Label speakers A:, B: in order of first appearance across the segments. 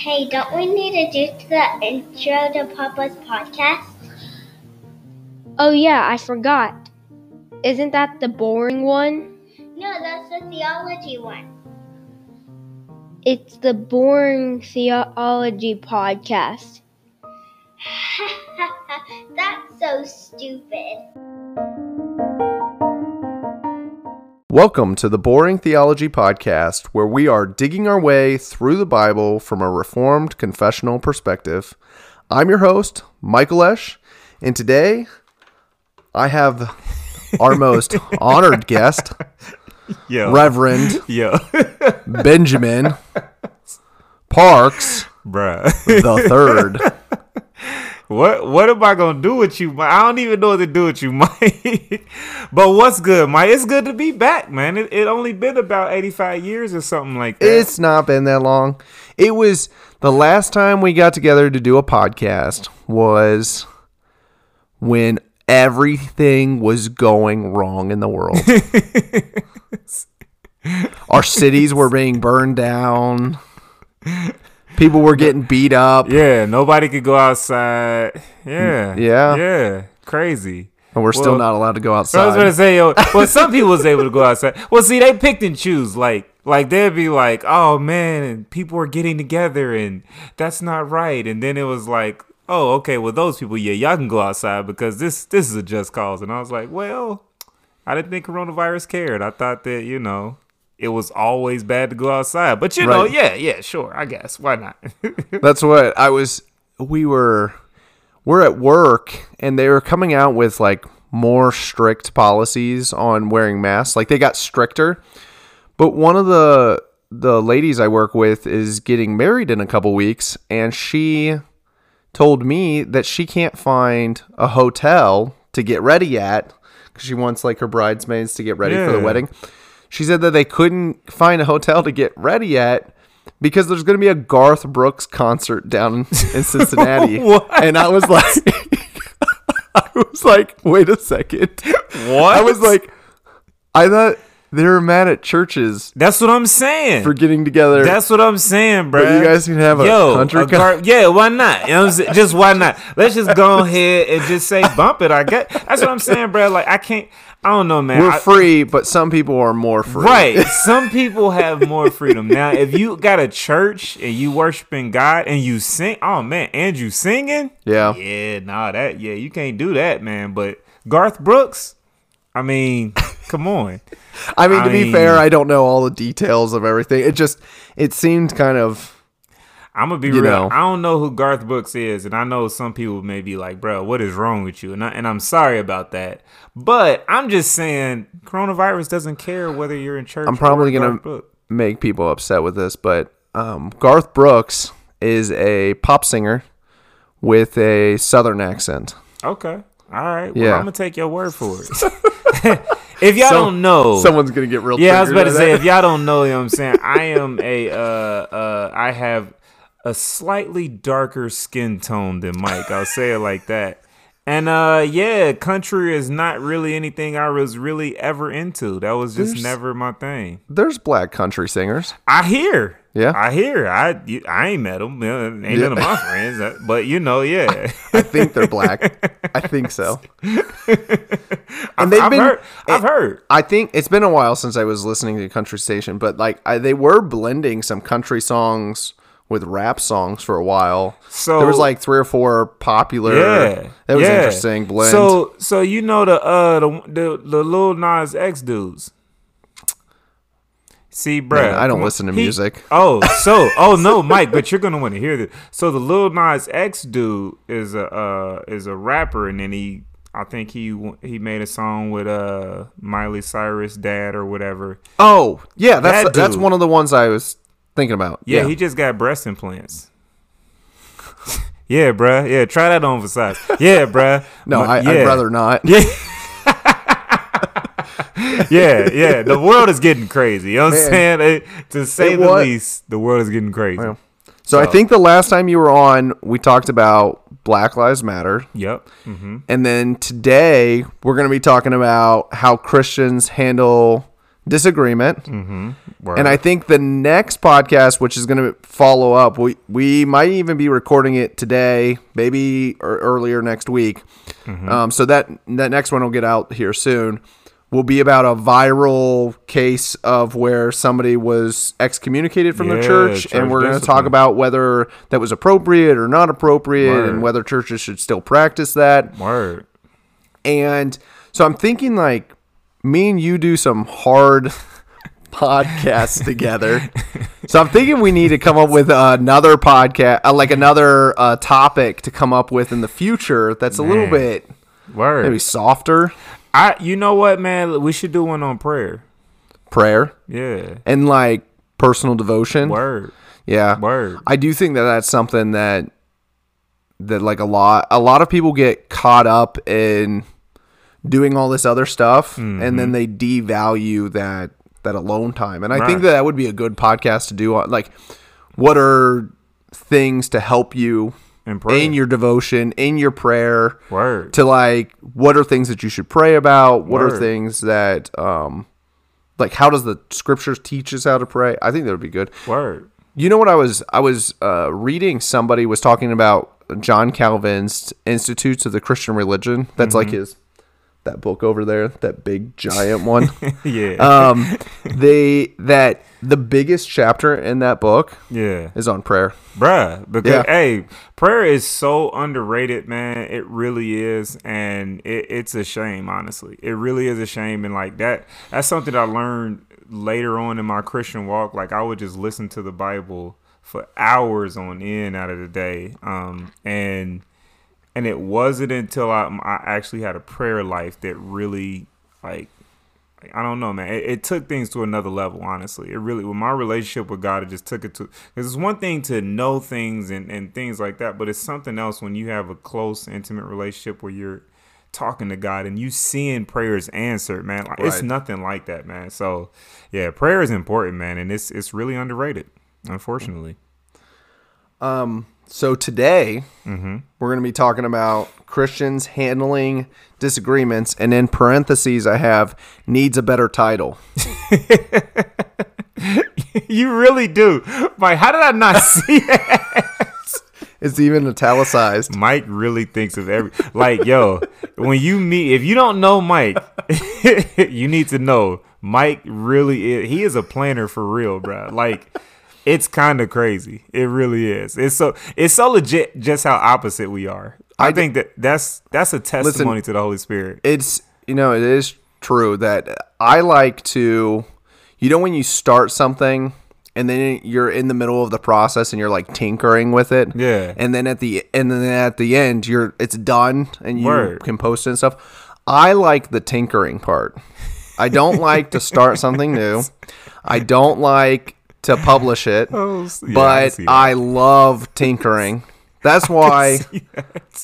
A: Hey, don't we need to do the intro to Papa's podcast?
B: Oh, yeah, I forgot. Isn't that the boring one?
A: No, that's the theology one.
B: It's the boring theology podcast.
A: that's so stupid.
C: Welcome to the Boring Theology Podcast, where we are digging our way through the Bible from a Reformed confessional perspective. I'm your host, Michael Esch, and today I have our most honored guest,
D: Yo.
C: Reverend
D: Yo.
C: Benjamin Parks
D: Bruh.
C: the Third.
D: What what am I gonna do with you, Mike? I don't even know what to do with you, Mike. but what's good, Mike? It's good to be back, man. It, it only been about 85 years or something like that.
C: It's not been that long. It was the last time we got together to do a podcast was when everything was going wrong in the world. Our cities were being burned down. People were getting beat up.
D: yeah, nobody could go outside. Yeah.
C: Yeah.
D: Yeah. Crazy.
C: And we're still not allowed to go
D: outside. I was gonna say, yo, well, some people was able to go outside. Well, see, they picked and choose. Like, like they'd be like, "Oh man," and people are getting together, and that's not right. And then it was like, "Oh, okay, well, those people, yeah, y'all can go outside because this this is a just cause." And I was like, "Well, I didn't think coronavirus cared. I thought that you know." It was always bad to go outside, but you know, yeah, yeah, sure, I guess. Why not?
C: That's what I was. We were, we're at work, and they were coming out with like more strict policies on wearing masks. Like they got stricter. But one of the the ladies I work with is getting married in a couple weeks, and she told me that she can't find a hotel to get ready at because she wants like her bridesmaids to get ready for the wedding. She said that they couldn't find a hotel to get ready at because there's going to be a Garth Brooks concert down in, in Cincinnati. And I was like, I was like, wait a second.
D: what?
C: I was like, I thought they were mad at churches
D: that's what I'm saying.
C: for getting together.
D: That's what I'm saying, bro.
C: But you guys can have a country con-
D: yeah, why not? You know what I'm saying? Just why not? Let's just go ahead and just say bump it. I get. That's what I'm saying, bro. Like I can't. I don't know, man.
C: We're
D: I-
C: free, but some people are more free.
D: Right. Some people have more freedom. Now, if you got a church and you worshiping God and you sing, oh man, and you singing,
C: Yeah.
D: yeah, nah, that yeah, you can't do that, man. But Garth Brooks, I mean, come on.
C: I mean, to
D: I
C: be
D: mean-
C: fair, I don't know all the details of everything. It just, it seemed kind of,
D: I'm gonna be real.
C: know.
D: I don't know who Garth Brooks is, and I know some people may be like, "Bro, what is wrong with you?" And I, and I'm sorry about that. But I'm just saying, coronavirus doesn't care whether you're in church.
C: I'm probably
D: gonna
C: make people upset with this, but um, Garth Brooks is a pop singer with a southern accent.
D: Okay, all right. Well,
C: Yeah.
D: I'm gonna take your word for it. if y'all
C: Some-
D: don't know,
C: Someone's going to get real
D: yeah, I was about to say,
C: that.
D: if y'all don't know, you know what I'm saying, I am a, uh, uh, I have a slightly darker skin tone than Mike. I'll say it like that. And uh, yeah, country is not really anything I was really ever into. That was just
C: There's-
D: never my thing.
C: There's black country singers.
D: I hear,
C: Yeah.
D: I hear. I you- I ain't met them. Ain't
C: Yeah.
D: none of my friends, uh, but you know, yeah.
C: I think they're black. I think so.
D: I've,
C: they've
D: I've
C: been-
D: heard. I've heard.
C: I think it's been a while since I was listening to country station, but like I, they were blending some country songs with rap songs for a while.
D: So
C: there was like three or four popular.
D: Yeah,
C: that was
D: yeah.
C: interesting blend.
D: So, so you know the uh the the, the Lil Nas X dudes. See, bro,
C: I don't listen to music.
D: Oh, so oh no, Mike, but you're gonna want to hear this. So the Lil Nas X dude is a uh is a rapper, and then he. I think he he made a song with uh Miley Cyrus dad or whatever.
C: oh yeah, that's
D: That
C: that's one of the ones I was thinking about.
D: Yeah, he just got breast implants. yeah, bruh. Yeah, try that on for size. Yeah, bruh.
C: no,
D: My-
C: I,
D: yeah.
C: I'd rather not.
D: Yeah. yeah, yeah. The world is getting crazy. You know what I'm saying? To say
C: It
D: the
C: was-
D: least, the world is getting crazy.
C: Well, So I think the last time you were on, we talked about Black Lives Matter.
D: Yep. hmm
C: And then today we're going to be talking about how Christians handle disagreement.
D: Word.
C: And I think the next podcast, which is going to follow up, we we might even be recording it today, maybe or earlier next week. Mm-hmm. Um, so that that next one will get out here soon. Will be about a viral case of where somebody was excommunicated from the
D: Yeah,
C: church,
D: church
C: and we're going to talk about whether that was appropriate or not appropriate,
D: Word.
C: and whether churches should still practice that.
D: Word.
C: And so I'm thinking like me and you do some hard podcasts together. So I'm thinking we need to come up with another podcast, uh, like another uh, topic to come up with in the future that's a little bit
D: Word.
C: maybe softer.
D: I. You know what, man? We should do one on prayer.
C: Prayer
D: Yeah.
C: and like personal devotion.
D: Word.
C: Yeah.
D: Word.
C: I do think that that's something that that like a lot a lot of people get caught up in doing all this other stuff and then they devalue that that alone time. And I think
D: Mm-hmm.
C: That that would be a good podcast to do on like what are things to help you in your devotion, in your prayer
D: Word.
C: to like what are things that you should pray about? What are things that um like how does the scriptures teach us how to pray? I think that would be good.
D: Word.
C: You know what I was I was uh, reading somebody was talking about John Calvin's Institutes of the Christian Religion. That's like his that book over there, that big giant one.
D: Yeah.
C: um they that the biggest chapter in that book
D: yeah.
C: is on prayer.
D: Bruh, because
C: Yeah.
D: hey, prayer is so underrated, man. It really is, and it, it's a shame, honestly. It really is a shame, and like that, that's something I learned later on in my Christian walk. Like I would just listen to the Bible for hours on end out of the day, um, and and it wasn't until I, I actually had a prayer life that really like I don't know, man. It, it took things to another level, honestly. It really, with my relationship with God, it just took it to. Because it's one thing to know things and, and things like that, but it's something else when you have a close, intimate relationship where you're talking to God and you seeing prayers answered, man. Like, It's nothing like that, man. So, yeah, prayer is important, man, and it's it's really underrated, unfortunately.
C: Um, So today
D: Mm-hmm.
C: we're going to be talking about Christians handling disagreements, and in parentheses I have needs a better title.
D: you really do, Mike. How did I not see it?
C: It's even italicized.
D: Mike really thinks of every like yo. When you meet, if you don't know Mike, you need to know Mike really is. He is a planner for real, bro. Like it's kind of crazy. It really is. It's so it's so legit. Just how opposite we are. I,
C: I-
D: think that that's that's a testimony to the Holy Spirit.
C: it's you know it is true that I like to you know when you start something and then you're in the middle of the process and you're like tinkering with it
D: Yeah.
C: and then at the and then at the end you're it's done and you
D: Word.
C: can post it and stuff I like the tinkering part I don't like to start something new I don't like to publish it
D: Oh, yeah,
C: but
D: that.
C: I love tinkering that's why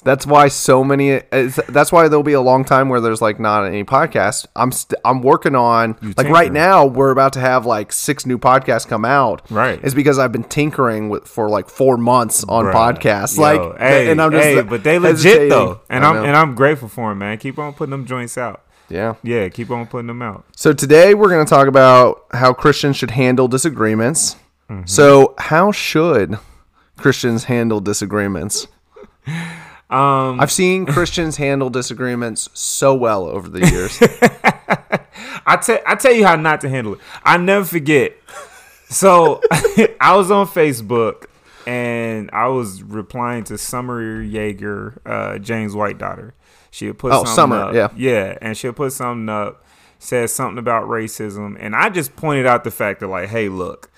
C: that's why so many. That's why there'll be a long time where there's like not any podcast. I'm st- I'm working on like right now. We're about to have like six new podcasts come out.
D: Right.
C: It's because I've been tinkering with for like four months on
D: Bruh.
C: podcasts.
D: Yo,
C: like,
D: hey,
C: and I'm just
D: hey, but they
C: hesitating.
D: legit though, and
C: I
D: I'm and I'm grateful for him, man. Keep on putting them joints out.
C: Yeah.
D: Yeah, keep on putting them out.
C: So today we're going to talk about how Christians should handle disagreements.
D: Mm-hmm.
C: So how should Christians handle disagreements?
D: Um,
C: I've seen Christians handle disagreements so well over the years.
D: I tell I tell you how not to handle it. I never forget. So I was on Facebook and I was replying to Summer Jaeger, uh, James White daughter. She had put
C: Oh,
D: something
C: Summer,
D: up.
C: yeah.
D: Yeah, and she'll put something up, says something about racism, and I just pointed out the fact that like, hey, look,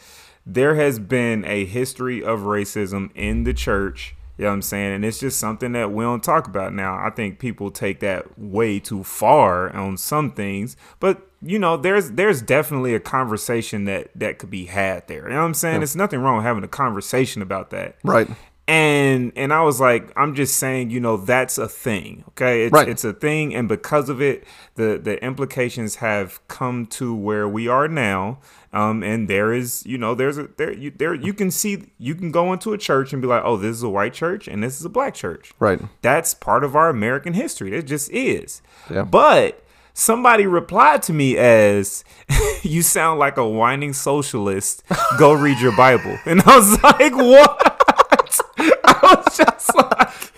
D: there has been a history of racism in the church. You know what I'm saying? And it's just something that we don't talk about now. I think people take that way too far on some things, but you know, there's there's definitely a conversation that that could be had there. You know what I'm saying? it's nothing wrong with having a conversation about that.
C: right.
D: And and I was like, I'm just saying, you know, that's a thing. Okay. It's
C: Right.
D: it's a thing, and because of it, the the implications have come to where we are now. Um, and there is, you know, there's a there you there you can see you can go into a church and be like, oh, this is a white church and this is a black church.
C: Right.
D: That's part of our American history. It just is.
C: Yeah.
D: But somebody replied to me as, "You sound like a whining socialist. Go read your Bible." And I was like, "What?" Was just like,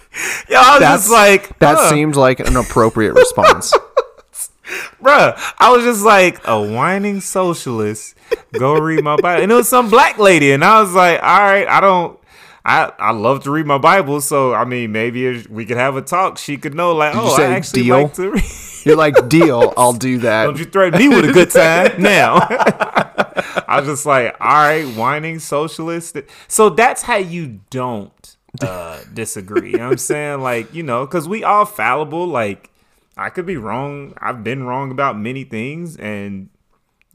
D: "Yo," I was
C: That's
D: just like,
C: that
D: huh.
C: seems like an appropriate response.
D: Bruh, I was just like a whining socialist. Go read my Bible, and it was some black lady, and I was like, all right, I don't. I, I love to read my Bible, so I mean, maybe we could have a talk. She could know, like,
C: you
D: oh, I actually
C: deal?
D: like to read.
C: You're like, deal, I'll do that.
D: Don't you threaten me with a good time now? I was just like, all right, whining socialist. So that's how you don't uh, disagree. You know what I'm saying? Like, you know, because we all fallible. Like, I could be wrong. I've been wrong about many things, and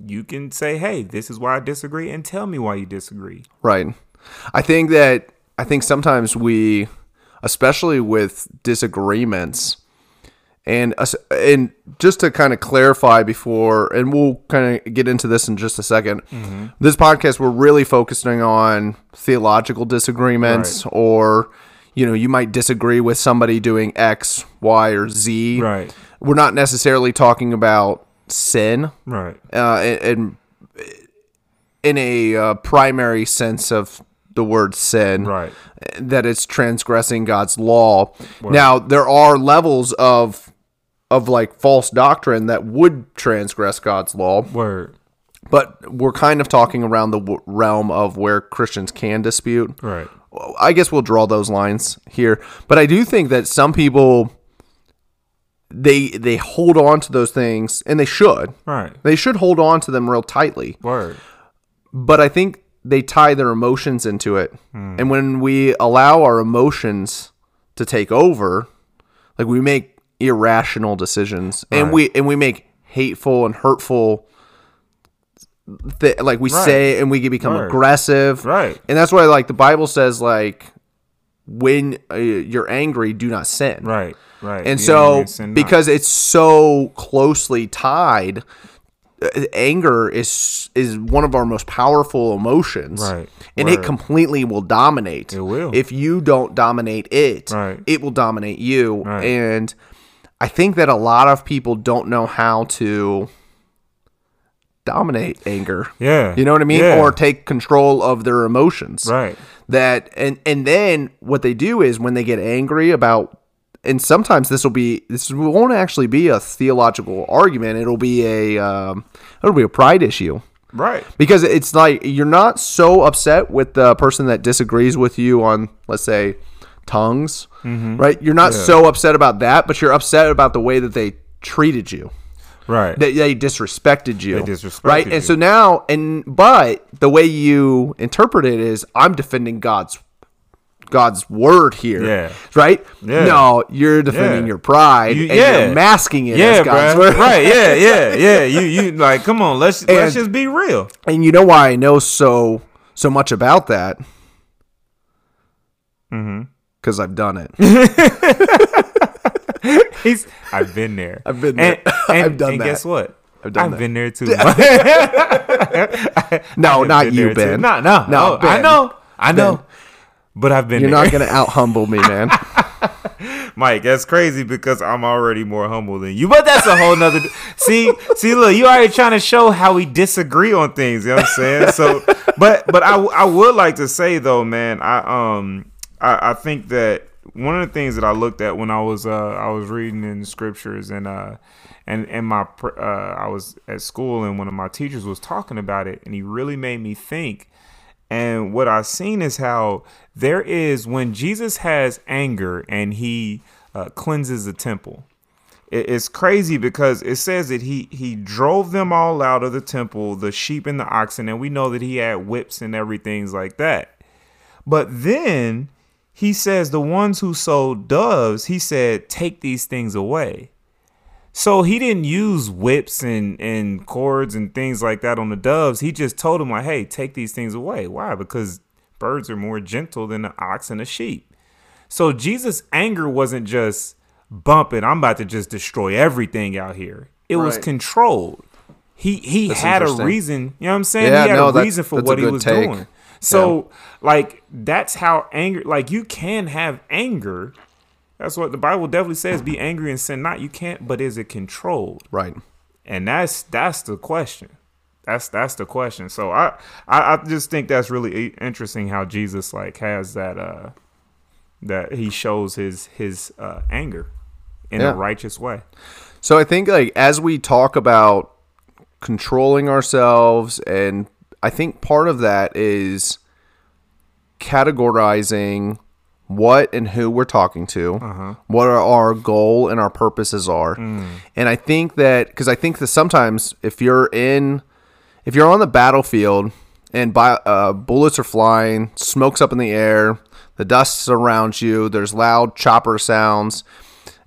D: you can say, hey, this is why I disagree, and tell me why you disagree.
C: Right. I think that I think sometimes we, especially with disagreements, and and just to kind of clarify before, and we'll kind of get into this in just a 2nd This podcast we're really focusing on theological disagreements,
D: Right.
C: or you know, you might disagree with somebody doing X, Y, or Z.
D: Right.
C: We're not necessarily talking about sin
D: Right.
C: uh, in in a uh, primary sense of the word sin,
D: Right.
C: that it's transgressing God's law. Now there are levels of of like false doctrine that would transgress God's law,
D: Word.
C: but we're kind of talking around the w- realm of where Christians can dispute.
D: Right.
C: I guess we'll draw those lines here, but I do think that some people they they hold on to those things and they should.
D: Right.
C: They should hold on to them real tightly.
D: Word.
C: But I think they tie their emotions into it. Hmm. And when we allow our emotions to take over, like we make irrational decisions and we and we make hateful and hurtful th- like we
D: Right.
C: say and we can become
D: Right.
C: aggressive.
D: Right.
C: And that's why like the Bible says like when uh, you're angry do not sin.
D: Right. Right.
C: And
D: Yeah,
C: so,
D: you sin not.
C: because it's so closely tied, uh, anger is is one of our most powerful emotions,
D: Right.
C: And it completely will dominate.
D: It will.
C: If you don't dominate it,
D: Right.
C: it will dominate you.
D: Right.
C: And I think that a lot of people don't know how to dominate anger.
D: Yeah.
C: You know what I mean?
D: Yeah.
C: Or take control of their emotions
D: Right.
C: that and and then what they do is when they get angry about and sometimes this will be this won't actually be a theological argument it'll be a um, it'll be a pride issue
D: Right.
C: because it's like you're not so upset with the person that disagrees with you on let's say tongues right you're not so upset about that but you're upset about the way that they treated you
D: Right.
C: that they disrespected you.
D: They disrespected
C: right?
D: you.
C: And so now, and but the way you interpret it is, I'm defending God's God's word here.
D: Yeah.
C: Right.
D: Yeah.
C: No, you're defending
D: Yeah.
C: your pride
D: You-
C: and
D: yeah.
C: you're masking it
D: yeah,
C: as God's
D: bro.
C: word.
D: right. Yeah. Yeah. Yeah. You. You like. Come on. Let's let's just be real.
C: And you know why I know so so much about that?
D: Mm-hmm.
C: Because I've done it.
D: He's. I've been there.
C: I've been
D: And,
C: there.
D: and,
C: I've done
D: and
C: that.
D: guess what?
C: I've done that.
D: been there too.
C: No,
D: I've
C: not you,
D: there, too.
C: Ben.
D: No, no,
C: No,
D: no. I know. I know.
C: Ben.
D: But I've been
C: You're
D: there.
C: not gonna out humble me, man.
D: Mike, that's crazy because I'm already more humble than you. But that's a whole nother. see, see, look, you already trying to show how we disagree on things. You know what I'm saying? So, but but I I would like to say though, man, I um I, I think that one of the things that I looked at when I was uh I was reading in the scriptures and uh and and my uh I was at school and one of my teachers was talking about it and he really made me think. And what I've seen is how there is when Jesus has anger and he uh, cleanses the temple. It- It's crazy because it says that he he drove them all out of the temple, the sheep and the oxen, and we know that he had whips and everything's like that. But then he says the ones who sold doves, he said, take these things away. So he didn't use whips and, and cords and things like that on the doves. He just told them like, hey, take these things away. Why? Because birds are more gentle than an ox and a sheep. So Jesus' anger wasn't just bumping, I'm about to just destroy everything out here. It was controlled. He he
C: That's
D: had a reason, you know what I'm saying?
C: Yeah,
D: he had
C: no,
D: a reason for what he was
C: take.
D: doing. So like that's how anger like you can have anger That's what the Bible definitely says. Be angry and sin not. You can't, but is it controlled?
C: Right.
D: And that's that's the question. That's that's the question. So I I, I just think that's really interesting how Jesus like has that uh that he shows his his uh anger in
C: Yeah.
D: a righteous way.
C: So I think like as we talk about controlling ourselves and I think part of that is categorizing what and who we're talking to, uh-huh. what our, our goal and our purposes are. Mm. And I think that because I think that sometimes if you're in, if you're on the battlefield and by, uh, bullets are flying, smoke's up in the air, the dust's around you, there's loud chopper sounds,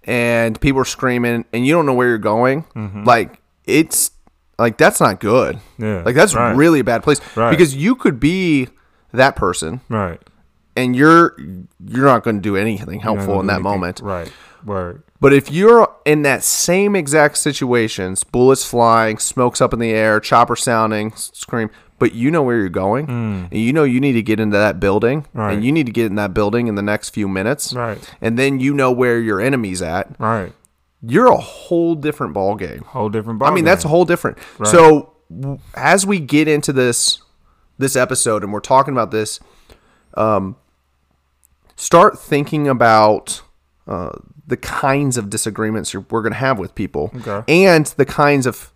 C: and people are screaming, and you don't know where you're going, mm-hmm. like it's like that's not good.
D: Yeah,
C: like that's
D: right.
C: really a bad place
D: Right.
C: because you could be that person,
D: Right.
C: and you're you're not going to do anything helpful in that moment.
D: Right. Word.
C: But if you're in that same exact situations, bullets flying, smokes up in the air, chopper sounding, scream, but you know where you're going, and you know you need to get into that building.
D: Right.
C: and you need to get in that building in the next few minutes,
D: Right.
C: and then you know where your enemy's at.
D: Right.
C: You're a whole different ball game.
D: Whole different ball
C: I mean, that's a whole different. So w- as we get into this this episode and we're talking about this, um, start thinking about uh, the kinds of disagreements you're, we're going to have with people,
D: Okay.
C: and the kinds of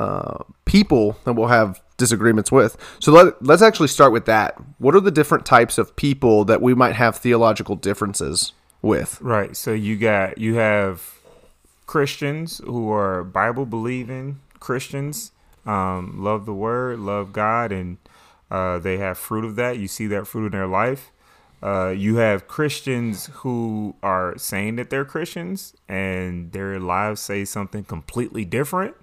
C: uh, people that we'll have disagreements with. So let, let's actually start with that. What are the different types of people that we might have theological differences with?
D: Right. So you got you have Christians who are Bible believing Christians, um, love the word, love God, and uh, they have fruit of that. You see that fruit in their life. Uh, you have Christians who are saying that they're Christians and their lives say something completely different.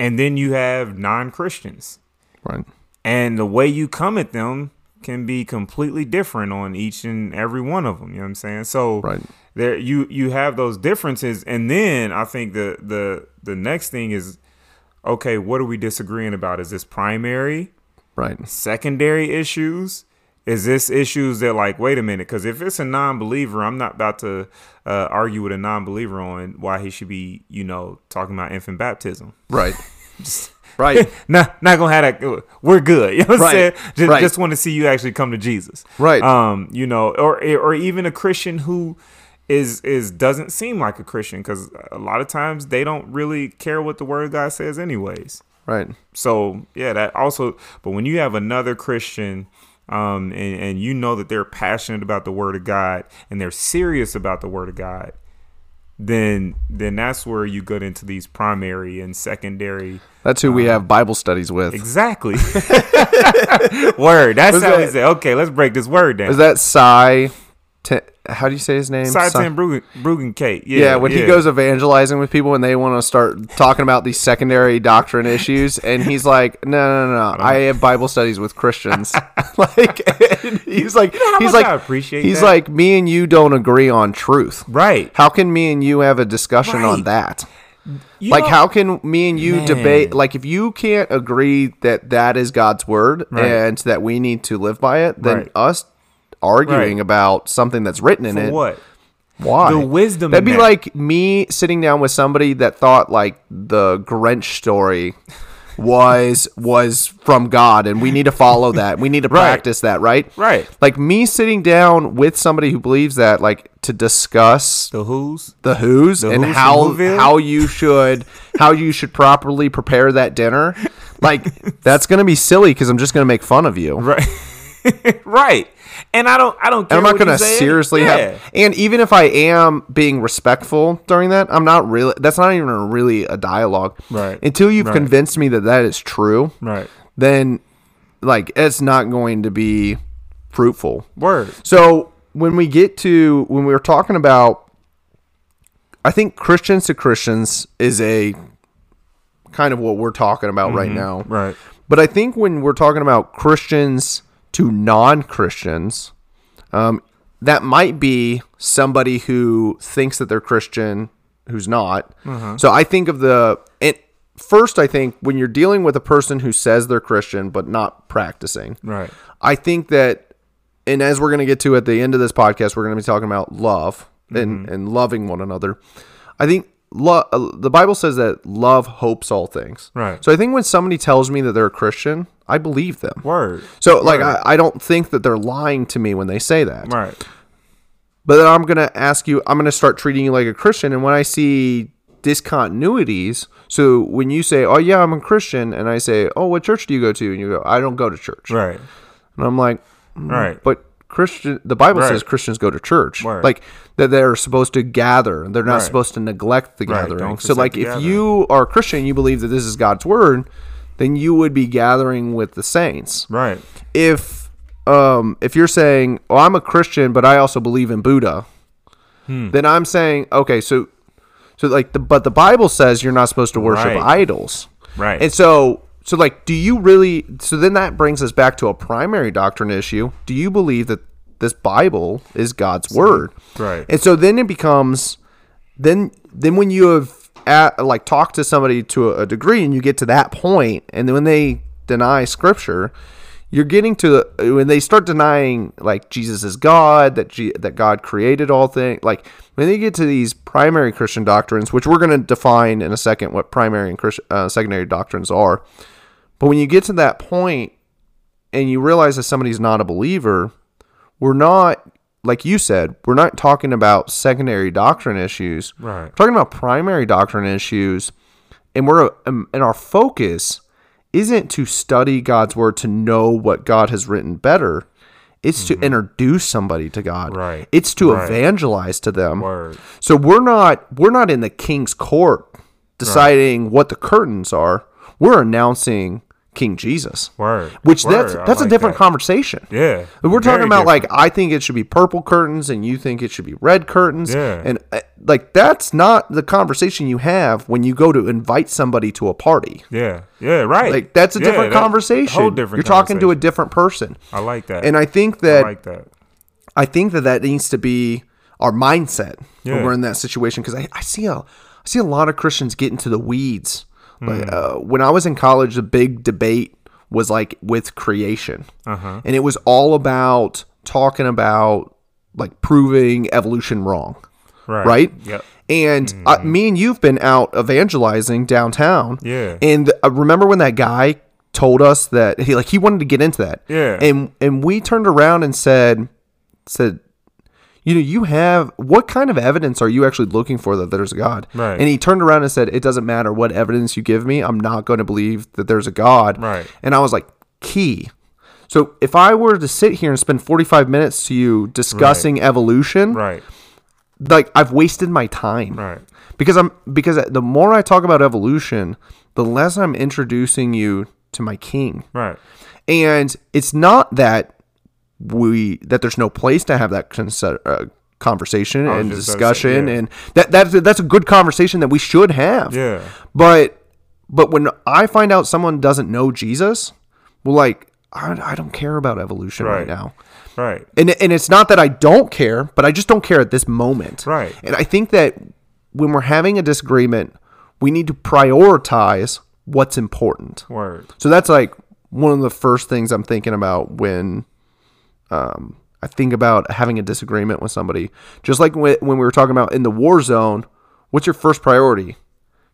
D: And then you have non Christians
C: Right.
D: and the way you come at them can be completely different on each and every one of them you know what i'm saying so
C: Right.
D: there you you have those differences and then i think the the the next thing is okay what are we disagreeing about is this primary
C: Right.
D: secondary issues is this issues that like wait a minute because if it's a non-believer i'm not about to uh, argue with a non-believer on why he should be you know talking about infant baptism
C: Right. right.
D: not not gonna have that. We're good. You know what I'm saying? Just,
C: right.
D: just want to see you actually come to Jesus.
C: Right.
D: Um. You know, or or even a Christian who is is doesn't seem like a Christian because a lot of times they don't really care what the Word of God says, anyways.
C: Right.
D: So yeah, that also. But when you have another Christian. Um, and, and you know that they're passionate about the word of God and they're serious about the word of God, then then that's where you get into these primary and secondary
C: That's who we um, have Bible studies with.
D: Exactly. word. That's
C: Was
D: how we
C: that-
D: say. Okay, let's break this word down.
C: Is that? Te- how do you say his name?
D: Satan Kate. Yeah,
C: Yeah, when he goes evangelizing with people and they want to start talking about these secondary doctrine issues, and he's like, "No, no, no, no. I have Bible studies with Christians." like, he's like,
D: how
C: he's
D: much
C: like,
D: I appreciate
C: he's
D: that.
C: like, me and you don't agree on truth.
D: right.
C: How can me and you have a discussion on that?
D: You
C: like,
D: know-
C: how can me and you
D: Man.
C: debate? Like, if you can't agree that that is God's word
D: Right.
C: and that we need to live by it, then
D: Right.
C: us arguing
D: Right.
C: about something that's written in
D: for
C: it
D: what?
C: why?
D: The wisdom
C: That'd be
D: that.
C: like me sitting down with somebody that thought like the Grinch story was was from God and we need to follow that. We need to
D: Right.
C: practice that, right?
D: Right.
C: Like me sitting down with somebody who believes that like to discuss
D: The who's?
C: the who's
D: The
C: and
D: who's
C: how how you should how you should properly prepare that dinner. Like that's going to be silly cuz I'm just going to make fun of you.
D: Right. right. And I don't. I don't. Care
C: And I'm not going to seriously
D: yeah.
C: have. And even if I am being respectful during that, I'm not really. That's not even really a dialogue.
D: Right.
C: Until you've
D: Right.
C: convinced me that that is true,
D: Right.
C: then like it's not going to be fruitful.
D: Word.
C: So when we get to when we were talking about, I think Christians to Christians is a kind of what we're talking about right mm-hmm. now.
D: Right.
C: But I think when we're talking about Christians to non Christians, um, that might be somebody who thinks that they're Christian who's not. So I think of the. And first, I think when you're dealing with a person who says they're Christian but not practicing,
D: Right.
C: I think that, and as we're going to get to at the end of this podcast, we're going to be talking about love and and loving one another. I think lo- uh, the Bible says that love hopes all things.
D: Right.
C: So I think when somebody tells me that they're a Christian, I believe them.
D: Word.
C: So like I, I don't think that they're lying to me when they say that.
D: Right.
C: But then I'm gonna ask you. I'm gonna start treating you like a Christian, and when I see discontinuities, so when you say, "Oh yeah, I'm a Christian," and I say, "Oh, what church do you go to?" and you go, "I don't go to church,"
D: Right.
C: and I'm like,
D: Right.
C: but Christian, the Bible
D: Right.
C: says Christians go to church,
D: Right.
C: like that they're supposed to gather. They're not
D: Right.
C: supposed to neglect the gathering. So, like, if
D: gathering.
C: you are a Christian, you believe that this is God's word, then you would be gathering with the saints.
D: Right.
C: If um, if you're saying, "Oh, I'm a Christian, but I also believe in Buddha,"
D: Hmm.
C: then I'm saying, okay, so so like the but the Bible says you're not supposed to worship idols.
D: Right.
C: And so so like do you really so then that brings us back to a primary doctrine issue. Do you believe that this Bible is God's word?
D: Right.
C: And so then it becomes then then when you have at, like talked to somebody to a, a degree and you get to that point and then when they deny scripture you're getting to when they start denying like Jesus is God, that G, that God created all things. Like when they get to these primary Christian doctrines, which we're going to define in a second what primary and Christ, uh, secondary doctrines are, but when you get to that point and you realize that somebody's not a believer, we're not like you said, we're not talking about secondary doctrine issues.
D: Right.
C: We're talking about primary doctrine issues, and we're um, and our focus isn't to study God's word to know what God has written better. It's to introduce somebody to God.
D: Mm-hmm. Right.
C: It's to
D: Right.
C: evangelize to them.
D: Word.
C: So we're not we're not in the king's court deciding what the curtains are. We're announcing King Jesus.
D: Word.
C: Which
D: Word.
C: that's
D: I
C: that's a different
D: that.
C: conversation.
D: Yeah.
C: We're talking about like. I think it should be purple curtains and you think it should be red curtains.
D: Yeah.
C: And uh, like that's not the conversation you have when you go to invite somebody to a party.
D: Yeah. Yeah. Right.
C: Like that's a
D: Yeah,
C: different
D: that-
C: conversation.
D: Whole different.
C: You're talking to a different person.
D: I like that.
C: And I think
D: I
C: that
D: like that.
C: I think that that needs to be our mindset when we're in that situation because I, I see a I see a lot of Christians get into the weeds. Like
D: Hmm.
C: uh, when I was in college, the big debate was like with creation,
D: Uh-huh.
C: and it was all about talking about like proving evolution wrong,
D: Right.
C: right?
D: Yep.
C: And uh, me and you've been out evangelizing downtown.
D: Yeah.
C: And uh, remember when that guy told us that he like he wanted to get into that.
D: Yeah.
C: And and we turned around and said said you know, you have what kind of evidence are you actually looking for that there's a God?
D: Right.
C: And he turned around and said, It doesn't matter what evidence you give me, I'm not going to believe that there's a God.
D: Right.
C: And I was like, Key. So if I were to sit here and spend 45 minutes to you discussing evolution,
D: Right.
C: like I've wasted my time.
D: Right.
C: Because I'm because the more I talk about evolution, the less I'm introducing you to my king.
D: Right.
C: And it's not that we that there's no place to have that uh, conversation and
D: to say,
C: discussion,
D: yeah.
C: and that that's a, that's a good conversation that we should have.
D: Yeah.
C: But but when I find out someone doesn't know Jesus, well, like I, I don't care about evolution right,
D: Right.
C: now.
D: Right.
C: And, and it's not that I don't care, but I just don't care at this moment.
D: Right.
C: And I think that when we're having a disagreement, we need to prioritize what's important.
D: Word.
C: So that's like one of the first things I'm thinking about when um, I think about having a disagreement with somebody. Just like when, we were talking about in the war zone, what's your first priority?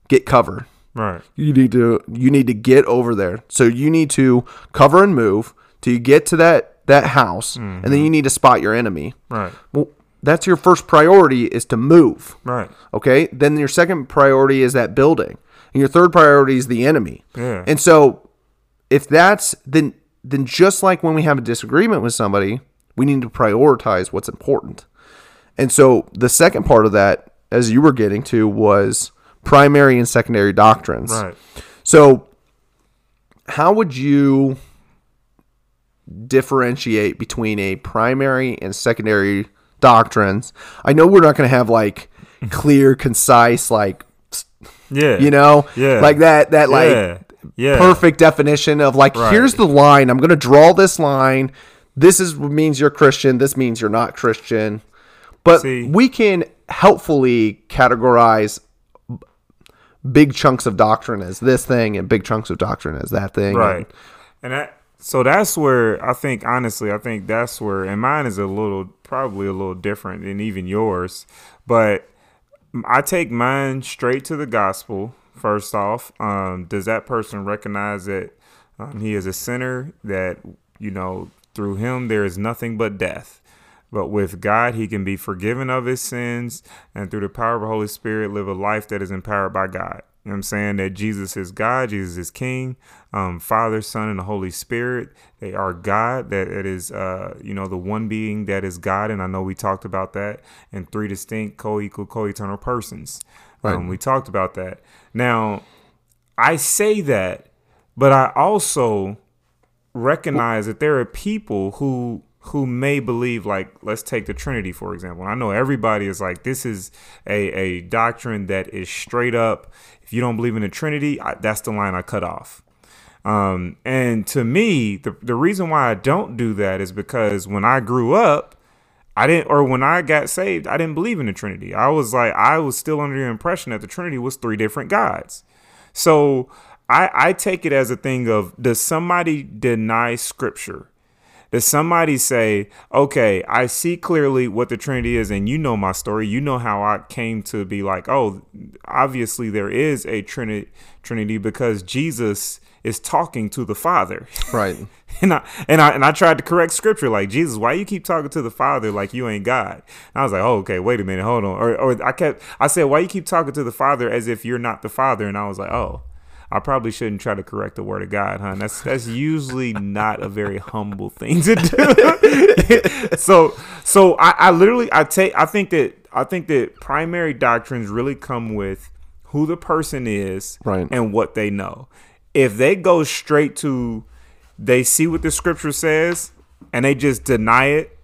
C: Get cover.
D: Right.
C: You need to you need to get over there. So you need to cover and move till you get to that that house, and then you need to spot your enemy.
D: Right.
C: Well, that's your first priority is to move.
D: Right.
C: Okay. Then your second priority is that building, and your third priority is the enemy.
D: Yeah.
C: And so, if that's then then just like when we have a disagreement with somebody, we need to prioritize what's important. And so the second part of that, as you were getting to, was primary and secondary doctrines.
D: Right.
C: So, how would you differentiate between a primary and secondary doctrines? I know we're not going to have like clear, concise, like
D: Yeah.
C: you know,
D: Yeah.
C: like that, that like
D: yeah. Yeah.
C: perfect definition of like
D: Right.
C: here's the line. I'm going to draw this line. This is means you're Christian. This means you're not Christian. But
D: See-
C: we can helpfully categorize big chunks of doctrine as this thing and big chunks of doctrine as that thing.
D: Right. And that So that's where I think, honestly, I think that's where, and mine is a little, probably a little different than even yours, but I take mine straight to the gospel. First off, um, does that person recognize that um, he is a sinner? That you know, through him there is nothing but death. But with God, he can be forgiven of his sins and through the power of the Holy Spirit live a life that is empowered by God. You know I'm saying? That Jesus is God, Jesus is King, um, Father, Son, and the Holy Spirit. They are God. That it is, uh, you know, the one being that is God. And I know we talked about that in three distinct co-equal, co-eternal persons.
C: Right.
D: Um, we talked about that. Now, I say that, but I also recognize that there are people who who may believe like let's take the trinity for example i know everybody is like this is a, a doctrine that is straight up if you don't believe in the trinity I, that's the line i cut off um, and to me the, the reason why i don't do that is because when i grew up i didn't or when i got saved i didn't believe in the trinity i was like i was still under the impression that the trinity was three different gods so I, I take it as a thing of does somebody deny scripture? Does somebody say, okay, I see clearly what the Trinity is, and you know my story. You know how I came to be like, oh, obviously there is a Trinity, Trinity because Jesus is talking to the Father.
C: Right.
D: And I and I and I tried to correct scripture like Jesus, why you keep talking to the Father like you ain't God? And I was like, oh, okay, wait a minute, hold on. Or or I kept I said, why you keep talking to the Father as if you're not the Father? And I was like, oh, I probably shouldn't try to correct the word of God, huh? That's that's usually not a very humble thing to do. so so I, I literally I take I think that I think that primary doctrines really come with who the person is
C: Right.
D: and what they know. If they go straight to they see what the scripture says and they just deny it,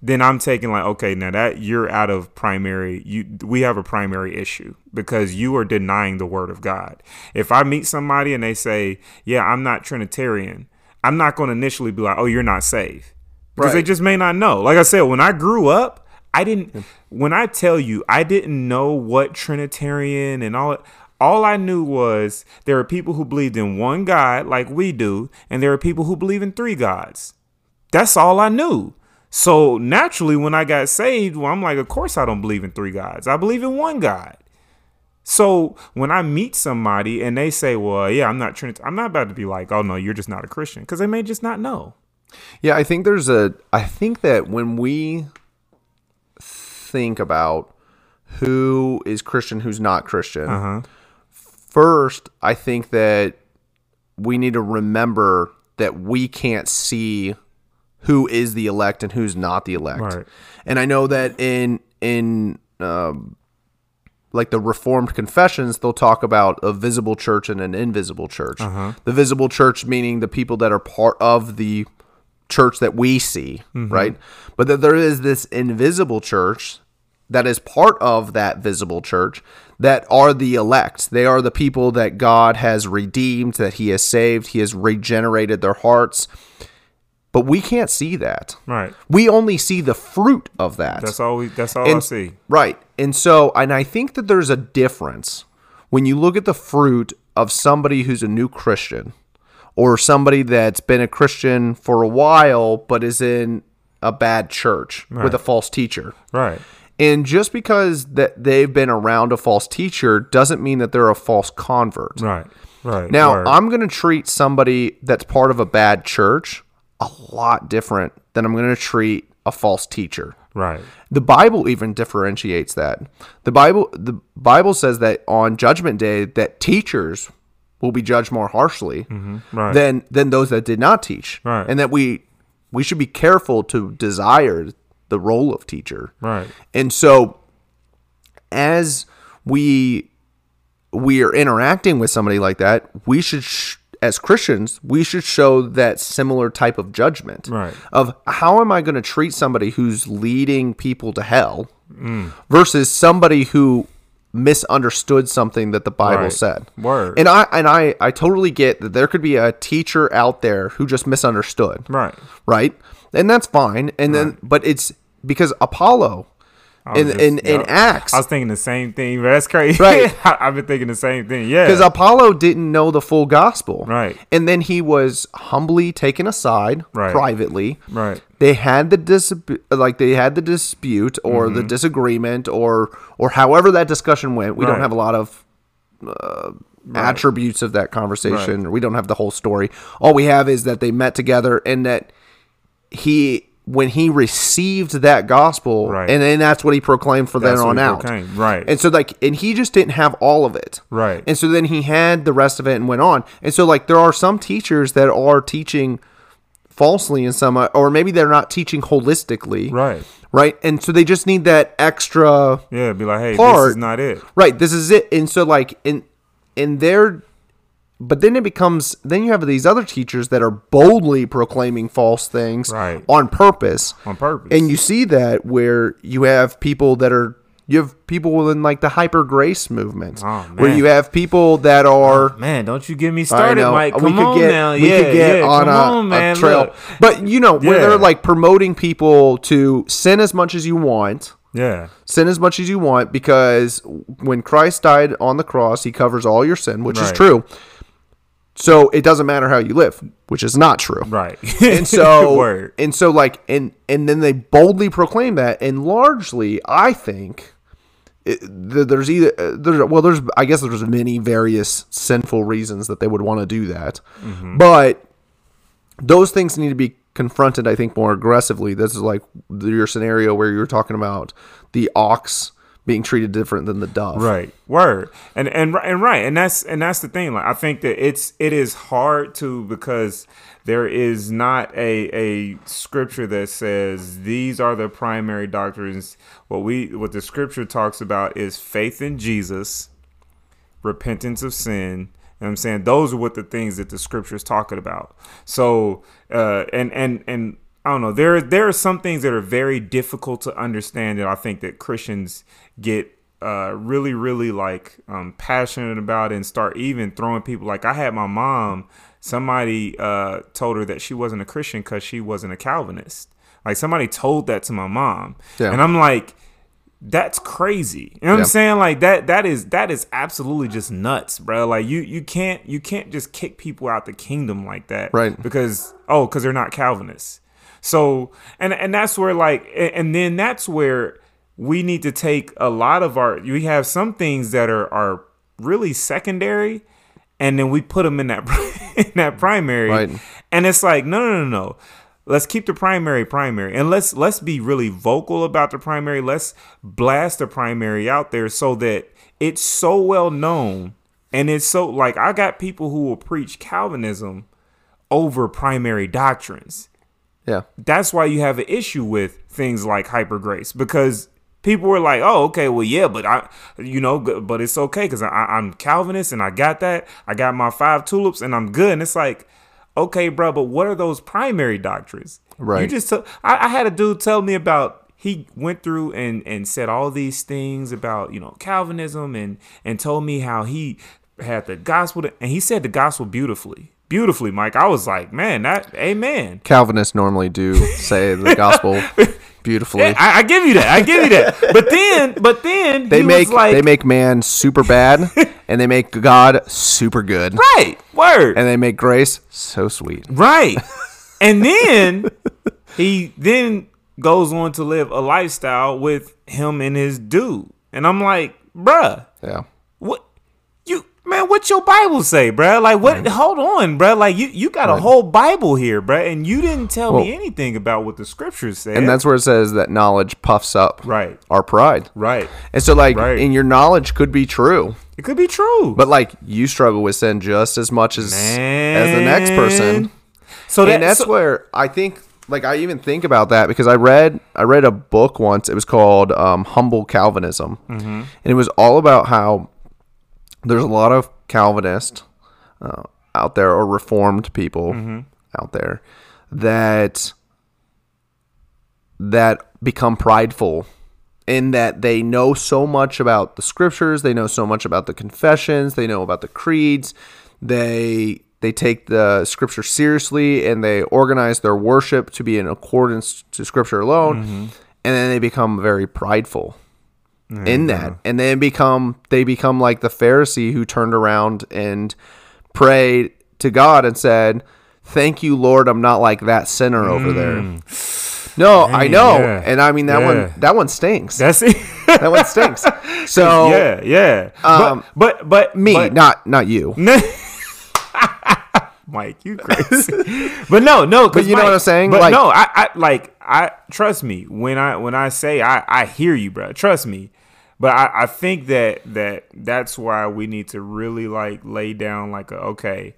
D: then I'm taking like, okay, now that you're out of primary, you we have a primary issue because you are denying the word of God. If I meet somebody and they say, yeah, I'm not Trinitarian, I'm not going to initially be like, oh, you're not saved because they just may not know. Like I said, when I grew up, I didn't. When I tell you, I didn't know what Trinitarian and all. All I knew was there are people who believed in one God, like we do, and there are people who believe in three gods. That's all I knew. So naturally, when I got saved, well, I'm like, of course I don't believe in three gods. I believe in one God. So when I meet somebody and they say, "Well, yeah, I'm not Trinity," I'm not about to be like, "Oh no, you're just not a Christian," because they may just not know.
C: Yeah, I think there's a. I think that when we think about who is Christian, who's not Christian,
D: Uh-huh.
C: First, I think that we need to remember that we can't see who is the elect and who's not the elect.
D: Right.
C: And I know that in in um, like the Reformed confessions, they'll talk about a visible church and an invisible church. The visible church meaning the people that are part of the church that we see, right? But that there is this invisible church that is part of that visible church that are the elect. They are the people that God has redeemed, that He has saved, He has regenerated their hearts. But we can't see that.
D: Right.
C: We only see the fruit of that.
D: That's all. We, that's all I see.
C: Right. And so, and I think that there's a difference when you look at the fruit of somebody who's a new Christian or somebody that's been a Christian for a while but is in a bad church with a false teacher.
D: Right.
C: And just because that they've been around a false teacher doesn't mean that they're a false convert.
D: Right. Right.
C: Now,
D: Word.
C: I'm going to treat somebody that's part of a bad church a lot different than I'm going to treat a false teacher.
D: right.
C: The Bible even differentiates that. The Bible the Bible says that on judgment day that teachers will be judged more harshly mm-hmm,
D: Right.
C: than than those that did not teach.
D: Right.
C: And that we we should be careful to desire the role of teacher.
D: Right.
C: And so as we we are interacting with somebody like that, we should sh- as Christians, we should show that similar type of judgment
D: Right.
C: of how am I going to treat somebody who's leading people to hell
D: Mm.
C: versus somebody who misunderstood something that the Bible
D: Right.
C: said.
D: Word.
C: And I and I I totally get that there could be a teacher out there who just misunderstood
D: Right.
C: right? And that's fine. And then, but it's because Apollo, in
D: just-
C: in, in. Acts.
D: I was thinking the same thing, but that's crazy.
C: Right.
D: I, I've been thinking the same thing. Yeah.
C: because Apollo didn't know the full gospel.
D: Right.
C: And then he was humbly taken aside
D: Right.
C: privately.
D: right.
C: They had the dis- like they had the dispute or
D: Mm-hmm.
C: the disagreement or or however that discussion went. We don't have a lot of uh, attributes of that conversation. We don't have the whole story. All we have is that they met together and that he when he received that gospel
D: Right.
C: and then that's what he proclaimed for then on out.
D: proclaimed, right.
C: And so like and he just didn't have all of it.
D: Right.
C: And so then he had the rest of it and went on. And so like there are some teachers that are teaching falsely in some or maybe they're not teaching holistically.
D: Right.
C: Right? And so they just need that extra
D: Yeah. Be like, hey, this is not it.
C: Right, this is it. And so like in in their but then it becomes then you have these other teachers that are boldly proclaiming false things
D: Right.
C: on purpose.
D: On purpose.
C: And you see that where you have people that are you have people within like the hyper grace movement
D: Oh,
C: where you have people that oh, are
D: Man, don't you get me started. Mike.
C: we
D: Come
C: could
D: on
C: get,
D: now.
C: We
D: yeah,
C: could get
D: yeah.
C: on, a,
D: on,
C: a
D: man.
C: trail.
D: Look.
C: But you know, where they're like promoting people to sin as much as you want.
D: Yeah.
C: Sin as much as you want because when Christ died on the cross, he covers all your sin, which is true. So it doesn't matter how you live, which is not true.
D: Right.
C: And so and so like and and then they boldly proclaim that and largely I think it, there's either uh, there's well there's I guess there's many various sinful reasons that they would want to do that.
D: Mm-hmm.
C: But those things need to be confronted I think more aggressively. This is like your scenario where you're talking about the ox being treated different than the dove.
D: Right. Word. And and and right. And that's and that's the thing. Like I think that it's it is hard to because there is not a a scripture that says these are the primary doctrines. What we what the scripture talks about is faith in Jesus, repentance of sin. You know I'm saying those are what the things that the scripture is talking about. So uh and and and I don't know. There there are some things that are very difficult to understand that I think that Christians get uh, really really like um, passionate about and start even throwing people. Like I had my mom. Somebody uh, told her that she wasn't a Christian because she wasn't a Calvinist. Like somebody told that to my mom,
C: Yeah.
D: and I'm like, that's crazy. You know what
C: Yeah.
D: I'm saying? Like that that is that is absolutely just nuts, bro. Like you you can't you can't just kick people out the kingdom like that.
C: Right.
D: Because oh, because they're not Calvinists. So and and that's where like and then that's where we need to take a lot of our we have some things that are are really secondary and then we put them in that in that primary.
C: Right.
D: and it's like no no no no. Let's keep the primary primary. And let's let's be really vocal about the primary. Let's blast the primary out there so that it's so well known and it's so like i got people who will preach calvinism over primary doctrines
C: Yeah.
D: that's why you have an issue with things like hyper grace because people were like, "Oh, okay, well, yeah, but I, you know, but it's okay because I'm Calvinist and I got that. I got my five tulips and I'm good." And it's like, okay, bro, but what are those primary doctrines?
C: Right.
D: You just, t- I, I had a dude tell me about. He went through and and said all these things about you know Calvinism and and told me how he had the gospel to- and he said the gospel beautifully. Beautifully, Mike. I was like, man, that amen.
C: Calvinists normally do say the gospel beautifully.
D: Yeah, I, I give you that. I give you that. But then, but then
C: they
D: he
C: make
D: was like,
C: they make man super bad and they make God super good.
D: right word
C: And they make grace so sweet.
D: right, and then he then goes on to live a lifestyle with him and his dude, and I'm like, bruh,
C: Yeah.
D: what man? What your Bible say, bruh? Like what? Hold on, bruh. Like you you got a whole Bible here, bruh, and you didn't tell me anything about what the scriptures say.
C: And that's where it says that knowledge puffs up
D: right,
C: our pride.
D: right.
C: And so like
D: Right.
C: and your knowledge could be true.
D: It could be true,
C: But like you struggle with sin just as much as as the next person.
D: So that,
C: and that's
D: so-
C: where I think like I even think about that because I read I read a book once. It was called um, Humble Calvinism,
D: Mm-hmm.
C: and it was all about how there's a lot of Calvinist uh, out there or Reformed people
D: Mm-hmm.
C: out there that that become prideful in that they know so much about the scriptures, they know so much about the confessions, they know about the creeds, they they take the scripture seriously and they organize their worship to be in accordance to scripture alone. and then they become very prideful in that and then become they become like the pharisee who turned around and prayed to god and said thank you lord i'm not like that sinner over there no i know
D: Mm. yeah.
C: and i mean that one that one stinks
D: That's it.
C: that one stinks so
D: yeah, yeah.
C: Um,
D: but, but but
C: me
D: but,
C: not not you
D: Mike, you crazy. but no, no, 'cause
C: But you know what I'm saying?
D: But
C: Like-
D: no, I, I like I trust me when I when I say I I hear you, bro. Trust me. But I, I think that that that's why we need to really like lay down like a, okay,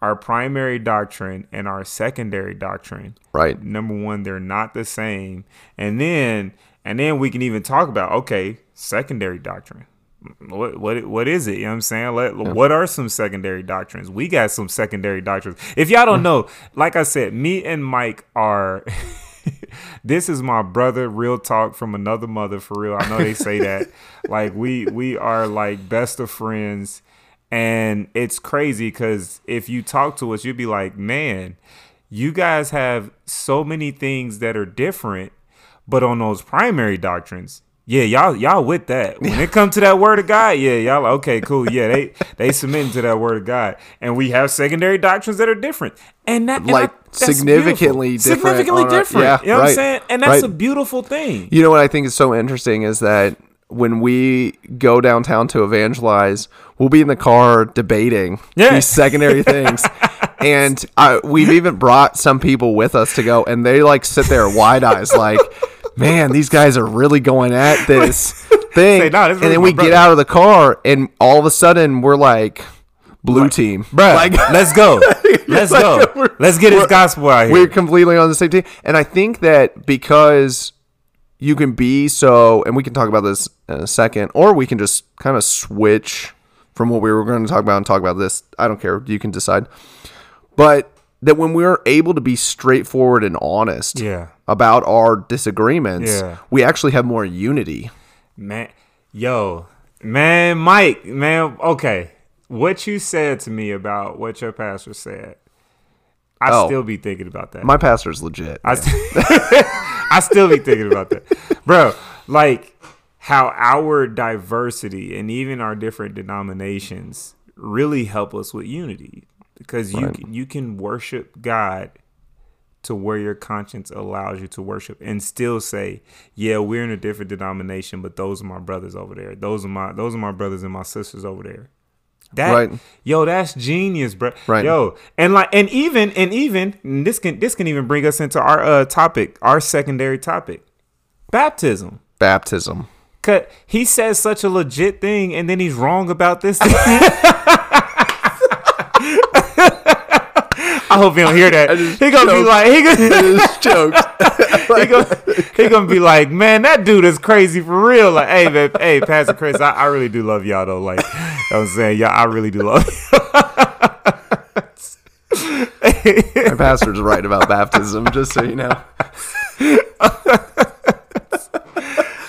D: our primary doctrine and our secondary doctrine.
C: Right.
D: Number one, they're not the same, and then and then we can even talk about okay, secondary doctrine. What what what is it? You know what I'm saying? Let, What are some secondary doctrines? We got some secondary doctrines. If y'all don't mm. know, like I said, me and Mike are. this is my brother, real talk from another mother for real. I know they say that. like we we are like best of friends, and it's crazy because if you talk to us, you'd be like, man, you guys have so many things that are different, but on those primary doctrines, yeah, y'all y'all with that. When it comes to that word of God, yeah, y'all like, okay, cool. Yeah, they they submitting to that word of God. And we have secondary doctrines that are different. And that and
C: Like,
D: I-
C: significantly
D: beautiful.
C: different
D: Significantly
C: our-
D: different.
C: yeah,
D: you know what I'm saying? And that's
C: right.
D: a beautiful thing.
C: You know what I think is so interesting is that when we go downtown to evangelize, we'll be in the car debating
D: Yeah.
C: these secondary things. And I, we've even brought some people with us to go, and they like sit there wide eyes, like, man, these guys are really going at this thing.
D: Say, "Nah, this
C: and then we get out of the car, and all of a sudden, we're like, blue team.
D: Bruh,
C: Like,
D: let's go. Let's
C: like,
D: go. Let's get his gospel out here.
C: we're completely on the same team. And I think that because you can be so, and we can talk about this in a second, or we can just kind of switch from what we were going to talk about and talk about this. I don't care. You can decide. But that when we're able to be straightforward and honest
D: Yeah.
C: about our disagreements,
D: Yeah.
C: we actually have more unity.
D: Man, yo, man, Mike, man, okay. What you said to me about what your pastor said, I
C: Oh.
D: still be thinking about that.
C: My pastor's legit.
D: I, st- I still be thinking about that, bro. Like how our diversity and even our different denominations really help us with unity, because you
C: Right.
D: can, you can worship God to where your conscience allows you to worship and still say, yeah, we're in a different denomination, but those are my brothers over there. Those are my those are my brothers and my sisters over there. That
C: Right.
D: yo, that's genius, bro.
C: Right.
D: Yo, and like and even and even and this can this can even bring us into our uh topic, our secondary topic. Baptism.
C: Baptism.
D: Cause he says such a legit thing and then he's wrong about this thing. I hope he don't hear that. He gonna be like, he gonna,
C: Just jokes.
D: he gonna, he gonna be like, man, that dude is crazy for real. Like, hey, man, hey, Pastor Chris, I, I really do love y'all though. Like, you know what I'm saying, yeah, I really do love.
C: My pastor's right about baptism, just so you know.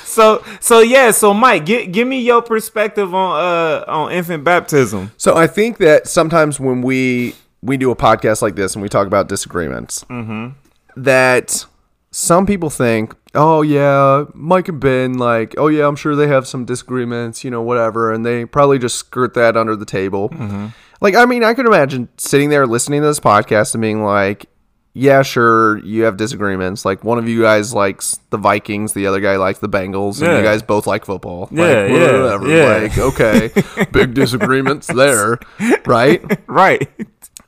D: So, so yeah, so Mike, gi- give me your perspective on uh on infant baptism.
C: So I think that sometimes when we we do a podcast like this and we talk about disagreements, mm-hmm. that some people think, oh yeah, Mike and Ben, like, oh yeah, I'm sure they have some disagreements, you know, whatever, and they probably just skirt that under the table. Mm-hmm. Like, I mean, I could imagine sitting there listening to this podcast and being like, yeah, sure, you have disagreements. Like one of you guys likes the Vikings, the other guy likes the Bengals, and
D: Yeah.
C: you guys both like football.
D: Yeah,
C: like,
D: yeah,
C: whatever.
D: yeah.
C: Like, okay, big disagreements there, right?
D: Right.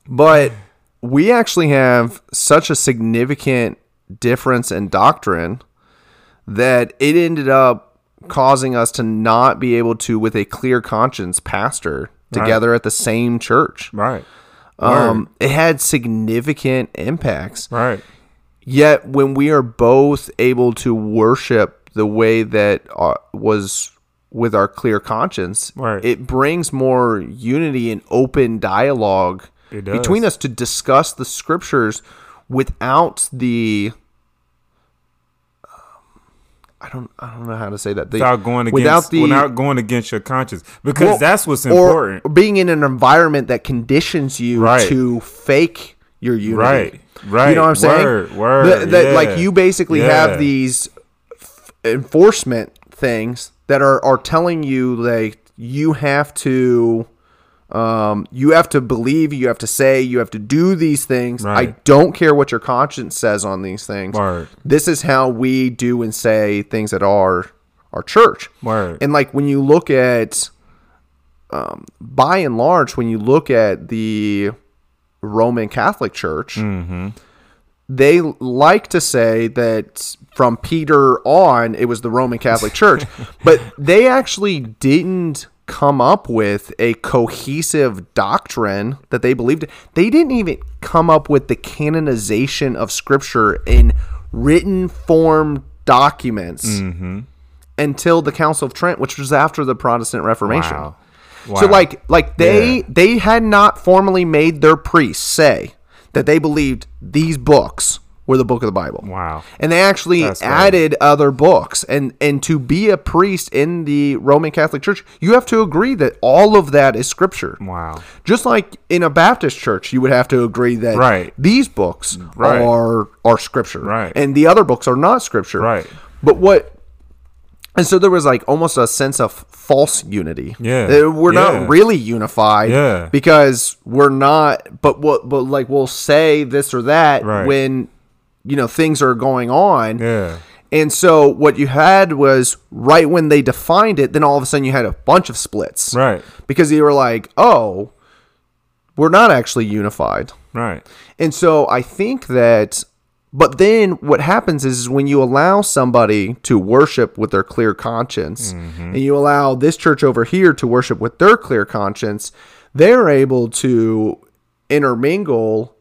C: But we actually have such a significant difference in doctrine that it ended up causing us to not be able to, with a clear conscience, pastor together at the same church.
D: Right.
C: Um, it had significant impacts.
D: Right.
C: Yet, when we are both able to worship the way that uh, was with our clear conscience,
D: Right.
C: it brings more unity and open dialogue. Between us to discuss the scriptures without the. Um, I don't. I don't know how to say that. The,
D: Without going against
C: without the
D: without going against your conscience. Because
C: well,
D: that's what's
C: or
D: important.
C: being in an environment that conditions you
D: Right.
C: to fake your unity.
D: Right. Right.
C: You know what I'm saying?
D: Word, word,
C: That- that,
D: yeah.
C: Like you basically
D: Yeah.
C: have these enforcement things that are are telling you like you have to um you have to believe you have to say you have to do these things. I don't care what your conscience says on these things.
D: Word.
C: this is how we do and say things at our our church.
D: Word.
C: and like when you look at um by and large when you look at the roman catholic church they like to say that from Peter on, it was the Roman Catholic Church, but they actually didn't come up with a cohesive doctrine that they believed. They didn't even come up with the canonization of Scripture in written form documents mm-hmm. until the Council of Trent, which was after the Protestant Reformation.
D: Wow.
C: So like like they
D: Yeah.
C: they had not formally made their priests say that they believed these books were the book of the Bible.
D: Wow.
C: And they actually
D: That's
C: added other books. And and to be a priest in the Roman Catholic Church, you have to agree that all of that is scripture.
D: Wow.
C: Just like in a Baptist church, you would have to agree that
D: Right.
C: these books
D: Right.
C: are are scripture.
D: Right.
C: And the other books are not scripture.
D: Right.
C: But what and so there was like almost a sense of false unity.
D: Yeah.
C: We're
D: Yeah.
C: not really unified.
D: Yeah.
C: Because we're not but what but like we'll say this or that
D: Right.
C: when you know things are going on.
D: Yeah.
C: And so what you had was right when they defined it, then all of a sudden you had a bunch of splits.
D: Right.
C: Because you were like, oh, we're not actually unified.
D: Right.
C: And so I think that, but then what happens is, is when you allow somebody to worship with their clear conscience, mm-hmm. and you allow this church over here to worship with their clear conscience, they're able to intermingle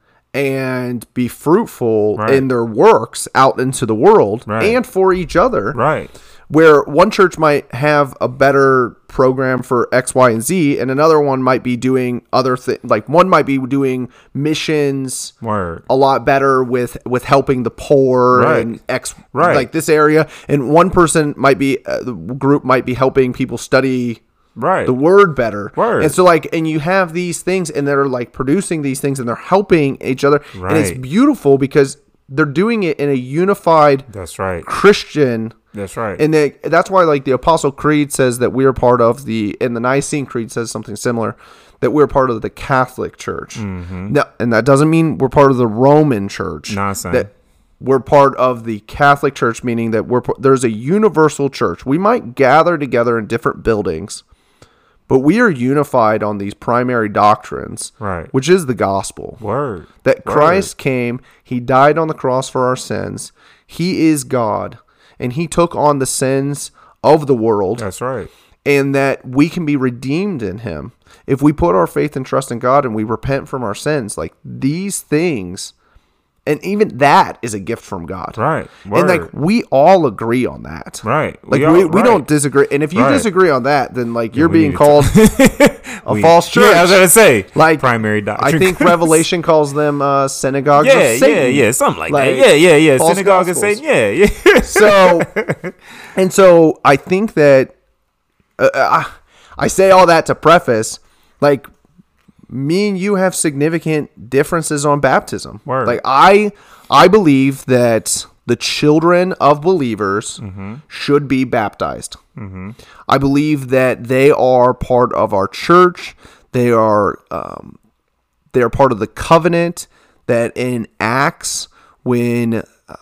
C: and be fruitful
D: Right.
C: in their works out into the world
D: Right.
C: and for each other
D: Right.
C: where one church might have a better program for X, Y, and Z, and another one might be doing other things. Like one might be doing missions
D: Word.
C: a lot better with with helping the poor
D: Right.
C: and X,
D: Right.
C: like this area, and one person might be uh, the group might be helping people study
D: Right.
C: the word better.
D: Word.
C: And so like and you have these things and they're like producing these things and they're helping each other. And it's beautiful because they're doing it in a unified
D: That's right.
C: Christian
D: That's right.
C: and they, that's why like the apostle creed says that we're part of the and the nicene creed says something similar that we're part of the catholic church mm-hmm. no, and that doesn't mean we're part of the roman church
D: Nonsense.
C: that we're part of the catholic church meaning that we're there's a universal church we might gather together in different buildings but we are unified on these primary doctrines
D: Right.
C: which is the gospel
D: Word.
C: that
D: Word.
C: Christ came, he died on the cross for our sins. He is God, and he took on the sins of the world,
D: That's right.
C: and that we can be redeemed in him. If we put our faith and trust in God and we repent from our sins, like these things, and even that is a gift from God.
D: Right.
C: And like we all agree on that.
D: Right.
C: Like
D: We
C: we,
D: all-
C: we
D: right.
C: don't disagree. And if you
D: Right.
C: disagree on that, then like you're
D: we
C: being called a
D: We-
C: false church.
D: Yeah, I was gonna say
C: like
D: primary doctrine.
C: I think Revelation calls them uh, synagogues
D: Yeah,
C: of
D: yeah, yeah, something like,
C: Like,
D: that. Yeah, yeah, yeah.
C: false
D: Synagogue and
C: gospels.
D: Satan. Yeah, yeah.
C: So, and so I think that uh, uh, I say all that to preface, like me and you have significant differences on baptism.
D: Word.
C: Like I, I believe that the children of believers should be baptized. I believe that they are part of our church. They are um, they are part of the covenant that in Acts when uh,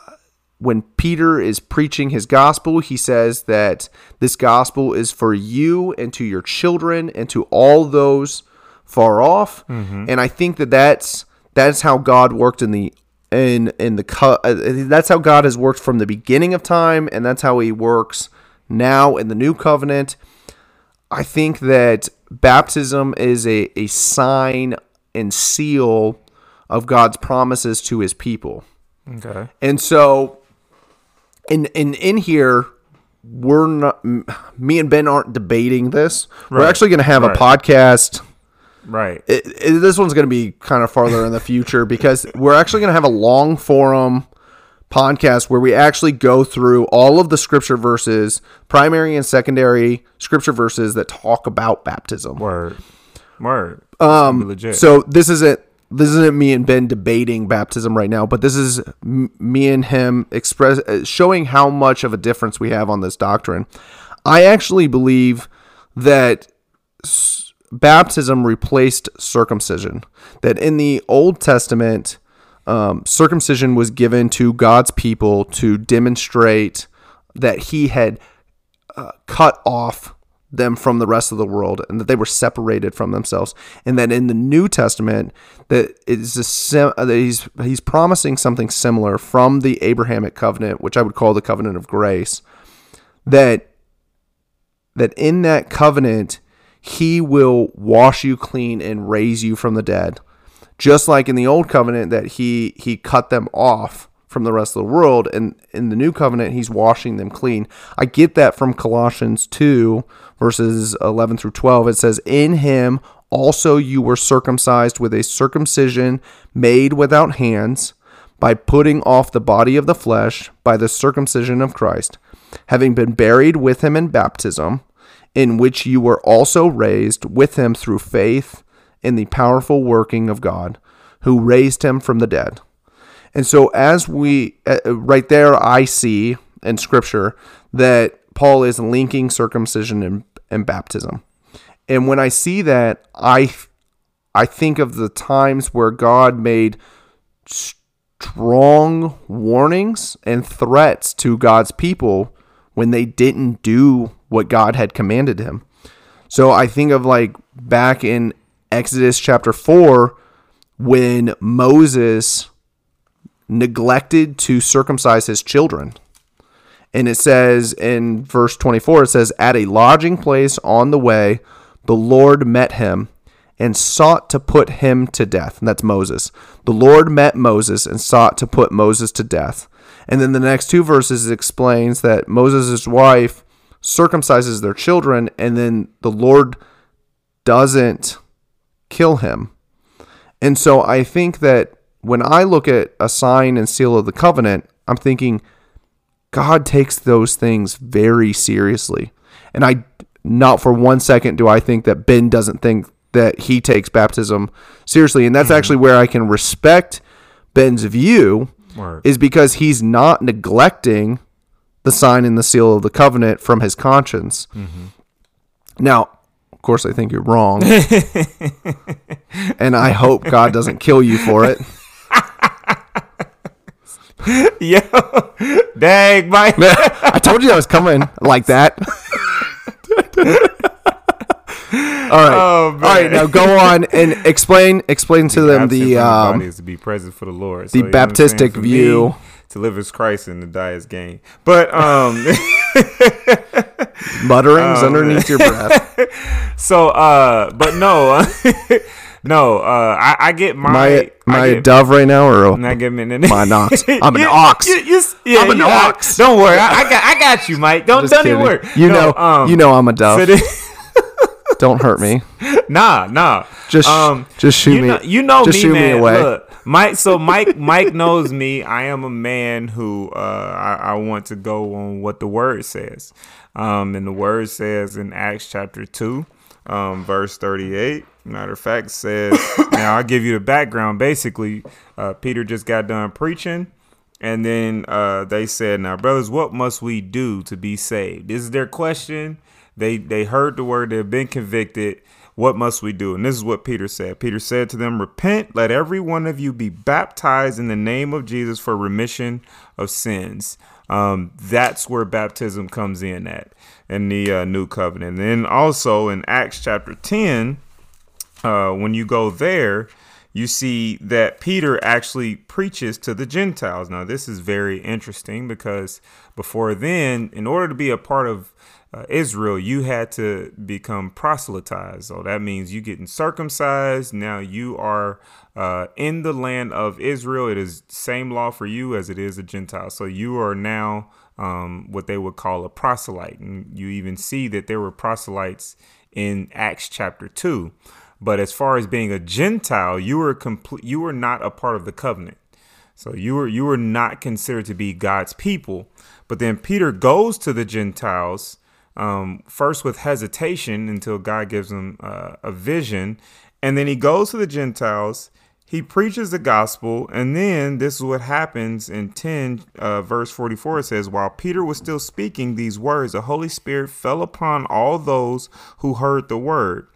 C: when Peter is preaching his gospel, he says that this gospel is for you and to your children and to all those far off. And I think that that's that's how God worked in the in in the co- uh, that's how God has worked from the beginning of time, and that's how He works now in the new covenant. I think that baptism is a, a sign and seal of God's promises to his people.
D: okay.
C: And so in in in here we're not me and Ben aren't debating this. We're actually going to have
D: Right.
C: a podcast
D: Right.
C: it, it- this one's going to be kind of farther in the future because we're actually going to have a long forum podcast where we actually go through all of the scripture verses, primary and secondary scripture verses that talk about baptism.
D: Word. Word. Um. Legit.
C: So this isn't this isn't me and Ben debating baptism right now, but this is m- me and him express uh, showing how much of a difference we have on this doctrine. I actually believe that s- baptism replaced circumcision. That in the Old Testament, um, circumcision was given to God's people to demonstrate that He had uh, cut off them from the rest of the world and that they were separated from themselves and that in the new testament that is a sim- uh, he's he's promising something similar from the abrahamic covenant which i would call the covenant of grace that that in that covenant he will wash you clean and raise you from the dead. Just like in the old covenant that he he cut them off from the rest of the world and in the new covenant he's washing them clean. I get that from colossians 2 verses 11 through 12 it says in him also you were circumcised with a circumcision made without hands by putting off the body of the flesh by the circumcision of christ having been buried with him in baptism in which you were also raised with him through faith in the powerful working of God, who raised him from the dead. And so, as we, uh, right there, I see in scripture that Paul is linking circumcision and, and baptism. And when I see that, I, I think of the times where God made strong warnings and threats to God's people when they didn't do what God had commanded him. So I think of like back in Exodus chapter 4 when Moses neglected to circumcise his children. And it says in verse 24, it says, At a lodging place on the way, the Lord met him and sought to put him to death. And that's Moses. The Lord met Moses and sought to put Moses to death. And then the next two verses explains that Moses' wife circumcises their children, and then the Lord doesn't kill him. And so I think that when I look at a sign and seal of the covenant, I'm thinking God takes those things very seriously. And I not for one second do I think that Ben doesn't think that he takes baptism seriously. And that's mm-hmm. actually where I can respect Ben's view Word. is because he's not neglecting the sign and the seal of the covenant from his conscience. Mm-hmm. Now, of course, I think you're wrong. and I hope God doesn't kill you for it.
D: Yo, dang, Mike.
C: I told you I was coming like that. All right. Oh, All right. Now go on and explain explain to the them the um,
D: is to be present for the Lord.
C: The so, Baptistic view.
D: Me, to live as Christ and to die as gain. But um
C: mutterings um, underneath your breath.
D: So uh but no. no, uh I, I get my
C: my, my
D: get,
C: dove right now or
D: not get me
C: my ox. I'm an ox. You, you, yeah, I'm an ox.
D: Don't worry, I, I, got I got you, Mike. Don't don't even worry.
C: You no, know um, you know I'm a dove. So don't hurt me.
D: Nah, nah.
C: Just um, just shoot
D: you
C: me.
D: Know, you know just me, shoot man. Me away. Look, Mike. So Mike, Mike knows me. I am a man who uh, I, I want to go on what the word says. Um, and the word says in Acts chapter two, um, verse thirty-eight. Matter of fact, says now I'll give you the background. Basically, uh, Peter just got done preaching. And then uh, they said, "Now, brothers, what must we do to be saved?" This is their question. They they heard the word. They've been convicted. What must we do? And this is what Peter said. Peter said to them, Repent, let every one of you be baptized in the name of Jesus for remission of sins. Um, that's where baptism comes in at in the uh, new covenant. And then also in Acts chapter 10, uh, when you go there, you see that Peter actually preaches to the Gentiles. Now, this is very interesting because before then, in order to be a part of uh, Israel, you had to become proselytized. So that means you getting circumcised. Now you are uh, in the land of Israel. It is same law for you as it is a Gentile. So you are now um, what they would call a proselyte. And you even see that there were proselytes in Acts chapter 2. But as far as being a Gentile, you were complete. You were not a part of the covenant. So you were you were not considered to be God's people. But then Peter goes to the Gentiles um, first with hesitation until God gives him uh, a vision. And then he goes to the Gentiles. he preaches the gospel, and then this is what happens in 10, uh, verse 44. It says, While Peter was still speaking these words, the Holy Spirit fell upon all those who heard the word.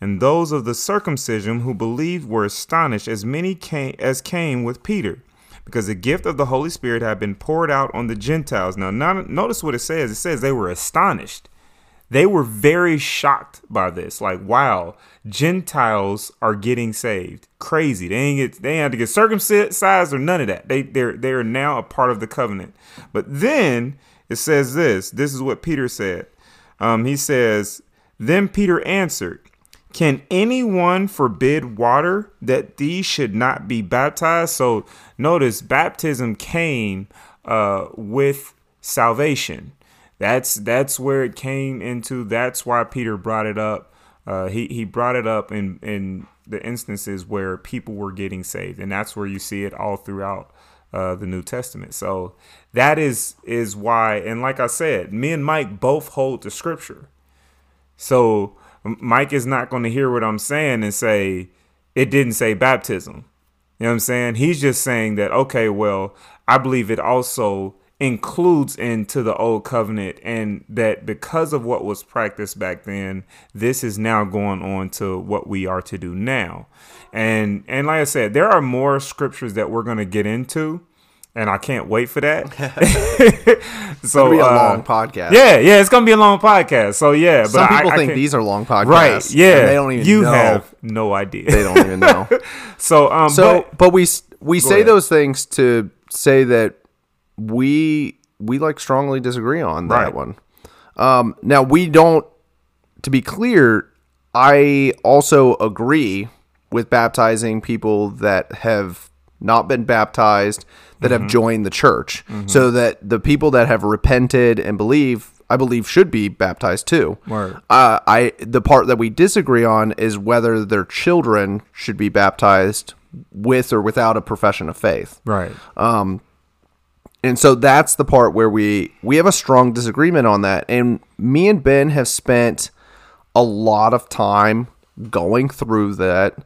D: And those of the circumcision who believed were astonished, as many came, as came with Peter, because the gift of the Holy Spirit had been poured out on the Gentiles. Now, not, notice what it says. It says they were astonished. They were very shocked by this. Like, wow, Gentiles are getting saved. Crazy. They ain't get they ain't to get circumcised or none of that. They they're they're now a part of the covenant. But then it says this. This is what Peter said. Um, he says, Then Peter answered, Can anyone forbid water that these should not be baptized? So notice baptism came uh, with salvation. That's that's where it came into. That's why Peter brought it up uh, he he brought it up in in the instances where people were getting saved, and that's where you see it all throughout uh, the New Testament. So that is is why, and like I said, me and Mike both hold the Scripture. So Mike is not going to hear what I'm saying and say it didn't say baptism. You know what I'm saying? He's just saying that okay, well, I believe it also includes into the old covenant and that because of what was practiced back then this is now going on to what we are to do now and and like i said there are more scriptures that we're going to get into and i can't wait for that
C: so it's be a uh, long podcast
D: yeah yeah it's gonna be a long podcast so yeah
C: some but people I, think I these are long podcasts
D: right yeah they don't even you know. have no idea
C: they don't even know
D: so um
C: so but, but we we say ahead. those things to say that we we like strongly disagree on that right. one. Um, now we don't. To be clear, I also agree with baptizing people that have not been baptized that mm-hmm. have joined the church, mm-hmm. so that the people that have repented and believe, I believe, should be baptized too.
D: Right.
C: Uh, I the part that we disagree on is whether their children should be baptized with or without a profession of faith.
D: Right.
C: Um, and so that's the part where we we have a strong disagreement on that. And me and Ben have spent a lot of time going through that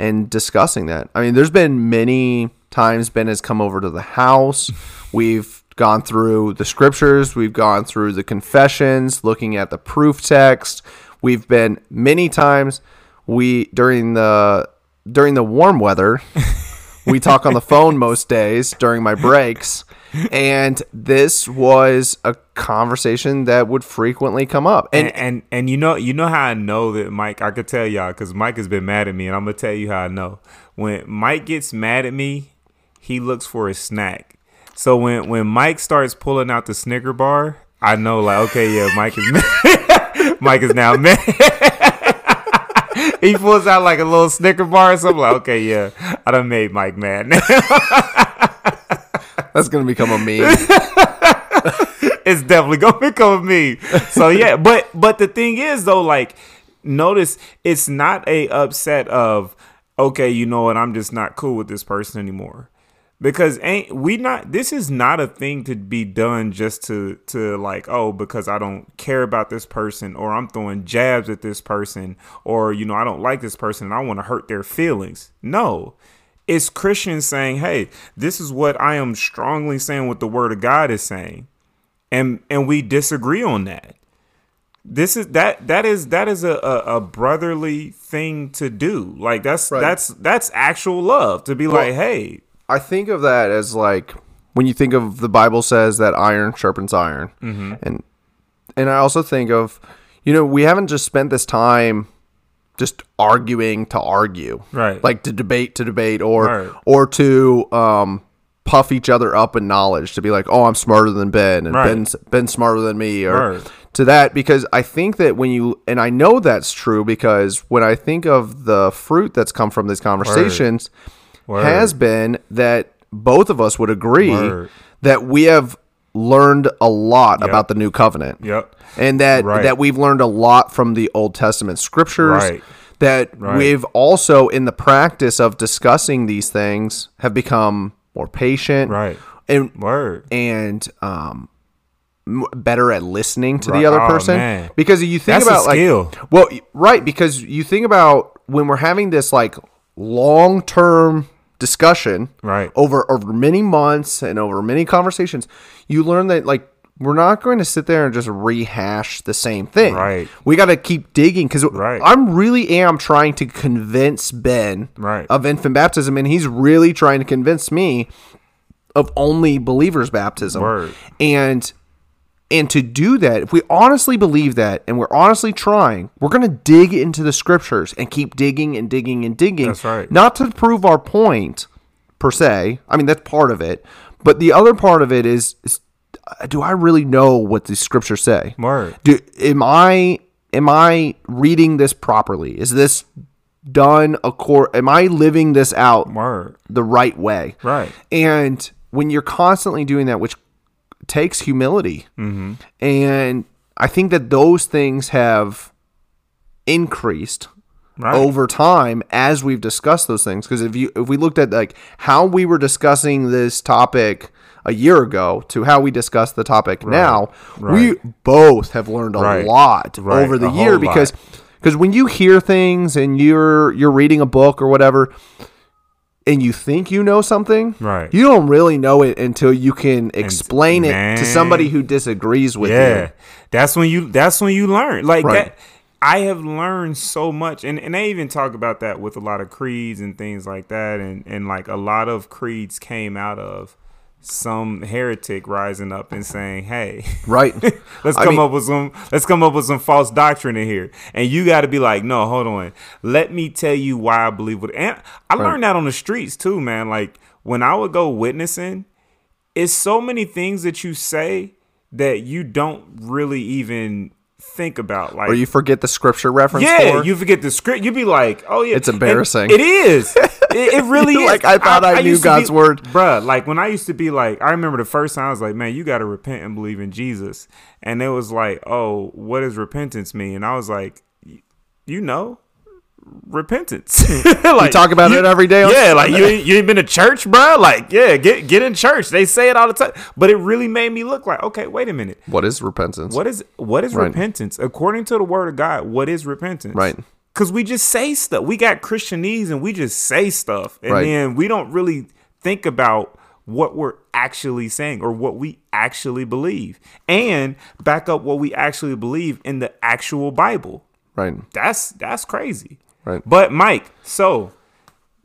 C: and discussing that. I mean, there's been many times Ben has come over to the house. We've gone through the scriptures, we've gone through the confessions, looking at the proof text. We've been many times we during the during the warm weather, we talk on the phone most days during my breaks and this was a conversation that would frequently come up.
D: And, and and, and you know you know how I know that Mike. I could tell y'all because Mike has been mad at me, and I'm gonna tell you how I know. When Mike gets mad at me, he looks for a snack. So when when Mike starts pulling out the Snicker bar, I know like okay, yeah, Mike is mad. Mike is now mad. he pulls out like a little Snicker bar something. I'm like okay, yeah, I done made Mike mad now.
C: That's gonna become a meme.
D: it's definitely gonna become a meme. So yeah, but but the thing is though, like, notice it's not a upset of okay, you know what, I'm just not cool with this person anymore. Because ain't we not this is not a thing to be done just to to like, oh, because I don't care about this person or I'm throwing jabs at this person or you know, I don't like this person and I want to hurt their feelings. No it's Christians saying, "Hey, this is what I am strongly saying what the word of God is saying." And and we disagree on that. This is that that is that is a, a, a brotherly thing to do. Like that's right. that's that's actual love to be well, like, "Hey,
C: I think of that as like when you think of the Bible says that iron sharpens iron."
D: Mm-hmm.
C: And and I also think of you know, we haven't just spent this time just arguing to argue,
D: right?
C: Like to debate to debate, or
D: right.
C: or to um, puff each other up in knowledge to be like, oh, I'm smarter than Ben, and right. Ben's Ben's smarter than me, or right. to that. Because I think that when you and I know that's true because when I think of the fruit that's come from these conversations, has been that both of us would agree that we have learned a lot yep. about the new covenant.
D: Yep.
C: And that right. that we've learned a lot from the Old Testament scriptures.
D: Right.
C: That right. we've also in the practice of discussing these things have become more patient.
D: Right.
C: And
D: Word.
C: and um better at listening to the other oh, person man. because you think
D: That's
C: about like well right because you think about when we're having this like long term discussion
D: Right.
C: over over many months and over many conversations, you learn that like we're not going to sit there and just rehash the same thing.
D: Right.
C: We got to keep digging because
D: Right.
C: I'm really am trying to convince Ben
D: Right.
C: of infant baptism, and he's really trying to convince me of only believers baptism.
D: Word.
C: And and to do that, if we honestly believe that and we're honestly trying, we're going to dig into the scriptures and keep digging and digging and digging.
D: That's right.
C: Not to prove our point per se. I mean, that's part of it. But the other part of it is, is uh, do I really know what the scriptures say?
D: Word.
C: Do am I am I reading this properly? Is this done accord am I living this out
D: Word.
C: the right way?
D: Right.
C: And when you're constantly doing that, which takes humility,
D: Mm-hmm.
C: and I think that those things have increased
D: Right.
C: over time as we've discussed those things. Because if you if we looked at like how we were discussing this topic a year ago to how we discuss the topic now, we both have learned a
D: Right.
C: lot
D: Right.
C: over the
D: A
C: year because because when you hear things and you're you're reading a book or whatever and you think you know something
D: Right.
C: you don't really know it until you can explain it to somebody who disagrees with
D: yeah
C: you
D: that's when you that's when you learn like
C: Right.
D: that i have learned so much and, and they even talk about that with a lot of creeds and things like that and and like a lot of creeds came out of some heretic rising up and saying hey
C: right.
D: let's
C: I
D: come
C: mean-
D: up with some let's come up with some false doctrine in here. And you got to be like no hold on. Let me tell you why i believe what and i learned that on the streets too man. Like when i would go witnessing it's so many things that you say that you don't really even think about like
C: or you forget the scripture reference
D: yeah,
C: for.
D: you forget the script. You'd be like, "Oh yeah."
C: It's
D: And
C: embarrassing.
D: It is. It, it really is.
C: like, I thought I knew
D: used to
C: God's
D: be-
C: word.
D: bruh. Like when I used to be like, I remember the first time I was like, "Man, you got to repent and believe in Jesus," and it was like, "Oh, what does repentance mean?" And I was like, "You know." Repentance. Hmm. like,
C: we talk about
D: you-
C: it every day
D: Yeah, like you, ain't- you ain't been to church, bro. Like, yeah, get get in church. They say it all the time, but it really made me look like, okay, wait a minute.
C: what is repentance
D: What is what is
C: Right.
D: repentance? According to the word of God, what is repentance?
C: Right.
D: Cause we just say stuff. We got Christianese and we just say stuff. And
C: Right.
D: then we don't really think about what we're actually saying or what we actually believe. And back up what we actually believe in the actual Bible.
C: right
D: That's that's crazy.
C: Right.
D: But Mike, so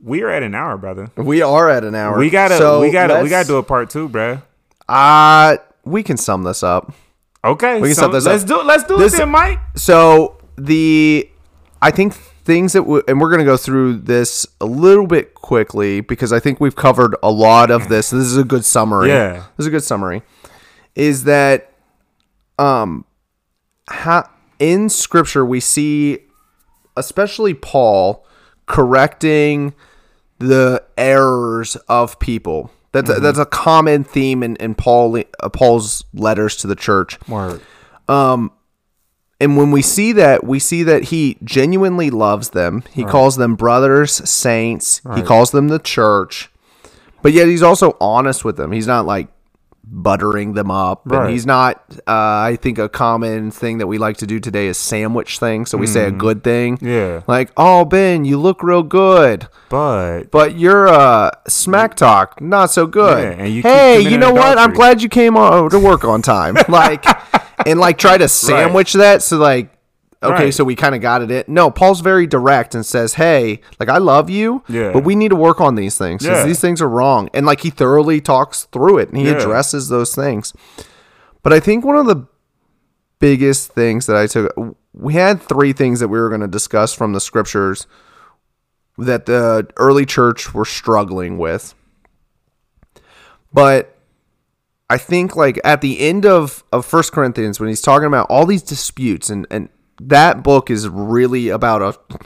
D: we're at an hour, brother.
C: we are at an hour
D: We gotta
C: So
D: we gotta we gotta do a part two, bruh.
C: uh we can sum this up
D: Okay.
C: We can
D: so
C: stop this
D: let's
C: up.
D: do it. Let's do
C: This-
D: it then, Mike.
C: So the I think things that w- and we're going to go through this a little bit quickly because I think we've covered a lot of this. This is a good summary.
D: Yeah.
C: This is a good summary. Is that um how in scripture we see especially Paul correcting the errors of people. That's a, that's a common theme in, in Paul uh, Paul's letters to the church.
D: Word.
C: And when we see that, we see that he genuinely loves them. He calls them brothers, saints. He calls them the church. But yet he's also honest with them. He's not like buttering them up.
D: Right.
C: And he's not, uh, I think, a common thing that we like to do today is sandwich thing. So we say a good thing.
D: Mm. Yeah.
C: Like, oh, Ben, you look real good.
D: But
C: But your uh, smack talk, not so good.
D: Yeah, and you
C: hey, you know what? I'm glad you came on to work on time. like, and like try to sandwich that. So like, okay,
D: Right.
C: so we kind of got it. In. No, Paul's very direct and says, hey, like I love you,
D: Yeah.
C: but we need to work on these things because
D: Yeah.
C: these things are wrong. And like he thoroughly talks through it and he
D: Yeah.
C: addresses those things. But I think one of the biggest things that I took, we had three things that we were going to discuss from the scriptures that the early church were struggling with. But I think like at the end of of First Corinthians when he's talking about all these disputes and and that book is really about a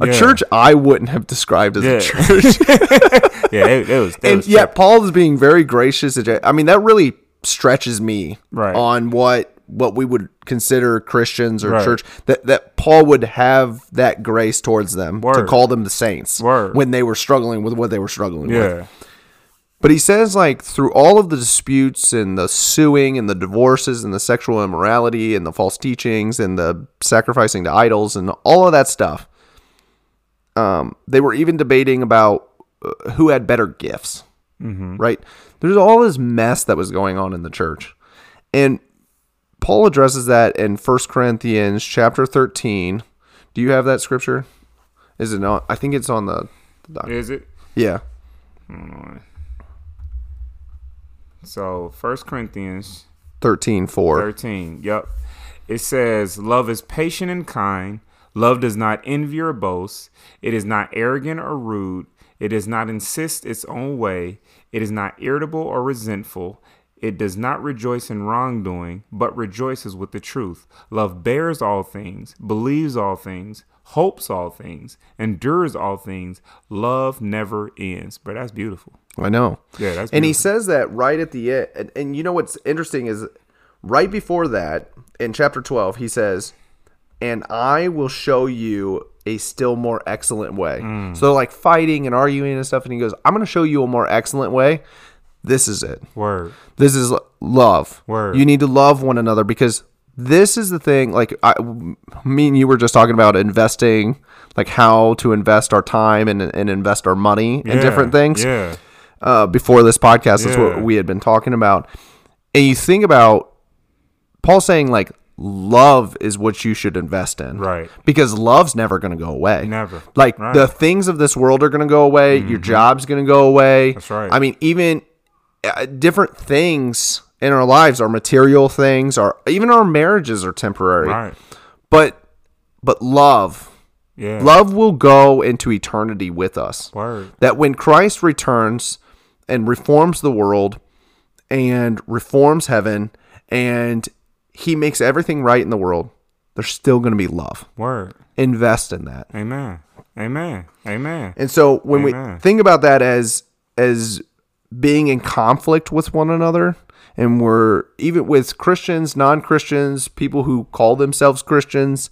C: a
D: Yeah.
C: church I wouldn't have described as
D: Yeah.
C: a church.
D: yeah, it, it was. It
C: and
D: was
C: yet Paul is being very gracious. I mean that really stretches me
D: Right.
C: on what what we would consider Christians or
D: Right.
C: church that that Paul would have that grace towards them to call them the saints
D: Word.
C: when they were struggling with what they were struggling with. But he says, like, through all of the disputes and the suing and the divorces and the sexual immorality and the false teachings and the sacrificing to idols and all of that stuff, um, they were even debating about uh, who had better gifts. Right? There's all this mess that was going on in the church, and Paul addresses that in 1 Corinthians chapter 13. Do you have that scripture? Is it not? I think it's on the. the
D: Is it?
C: yeah.
D: So First Corinthians
C: 13 4.
D: 13. Yep. It says, Love is patient and kind. Love does not envy or boast. It is not arrogant or rude. It does not insist its own way. It is not irritable or resentful. It does not rejoice in wrongdoing, but rejoices with the truth. Love bears all things, believes all things, hopes all things, endures all things. Love never ends. But that's beautiful.
C: I know.
D: Yeah, that's
C: And he says that right at the end. And, and you know what's interesting is right before that, in chapter 12, he says, And I will show you a still more excellent way.
D: Mm.
C: So like fighting and arguing and stuff. And he goes, I'm going to show you a more excellent way. This is it.
D: Word.
C: This is love.
D: Word.
C: You need to love one another because this is the thing. Like I, me and you were just talking about investing, like how to invest our time and, and invest our money in
D: Yeah,
C: different things.
D: Yeah.
C: Uh, before this podcast, that's what we had been talking about. And you think about Paul saying like love is what you should invest in,
D: Right.
C: Because love's never going to go away.
D: Never.
C: Like
D: Right.
C: the things of this world are going to go away. Your job's going to go away.
D: That's right.
C: I mean, even Uh, different things in our lives, our material things, our even our marriages are temporary.
D: Right.
C: But but love,
D: Yeah.
C: love will go into eternity with us.
D: Word.
C: That when Christ returns and reforms the world and reforms heaven and he makes everything right in the world, there's still going to be love.
D: Word.
C: Invest in that.
D: Amen. Amen. Amen.
C: And so when
D: Amen.
C: we think about that as as being in conflict with one another, and we're even with Christians, non-Christians, people who call themselves Christians,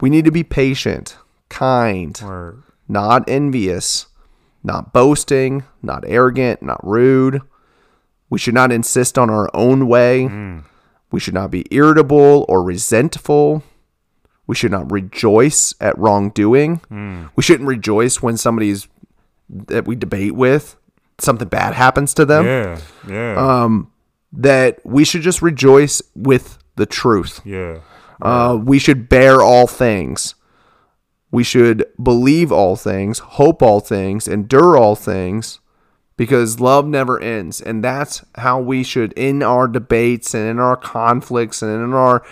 C: we need to be patient, kind,
D: Word.
C: not envious, not boasting, not arrogant, not rude. We should not insist on our own way. Mm. We should not be irritable or resentful. We should not rejoice at wrongdoing. Mm. We shouldn't rejoice when somebody's that we debate with something bad happens to them.
D: Yeah. Yeah.
C: Um, That we should just rejoice with the truth.
D: yeah.
C: Uh, we should bear all things. We should believe all things, hope all things, endure all things, because love never ends. And that's how we should, in our debates and in our conflicts and in our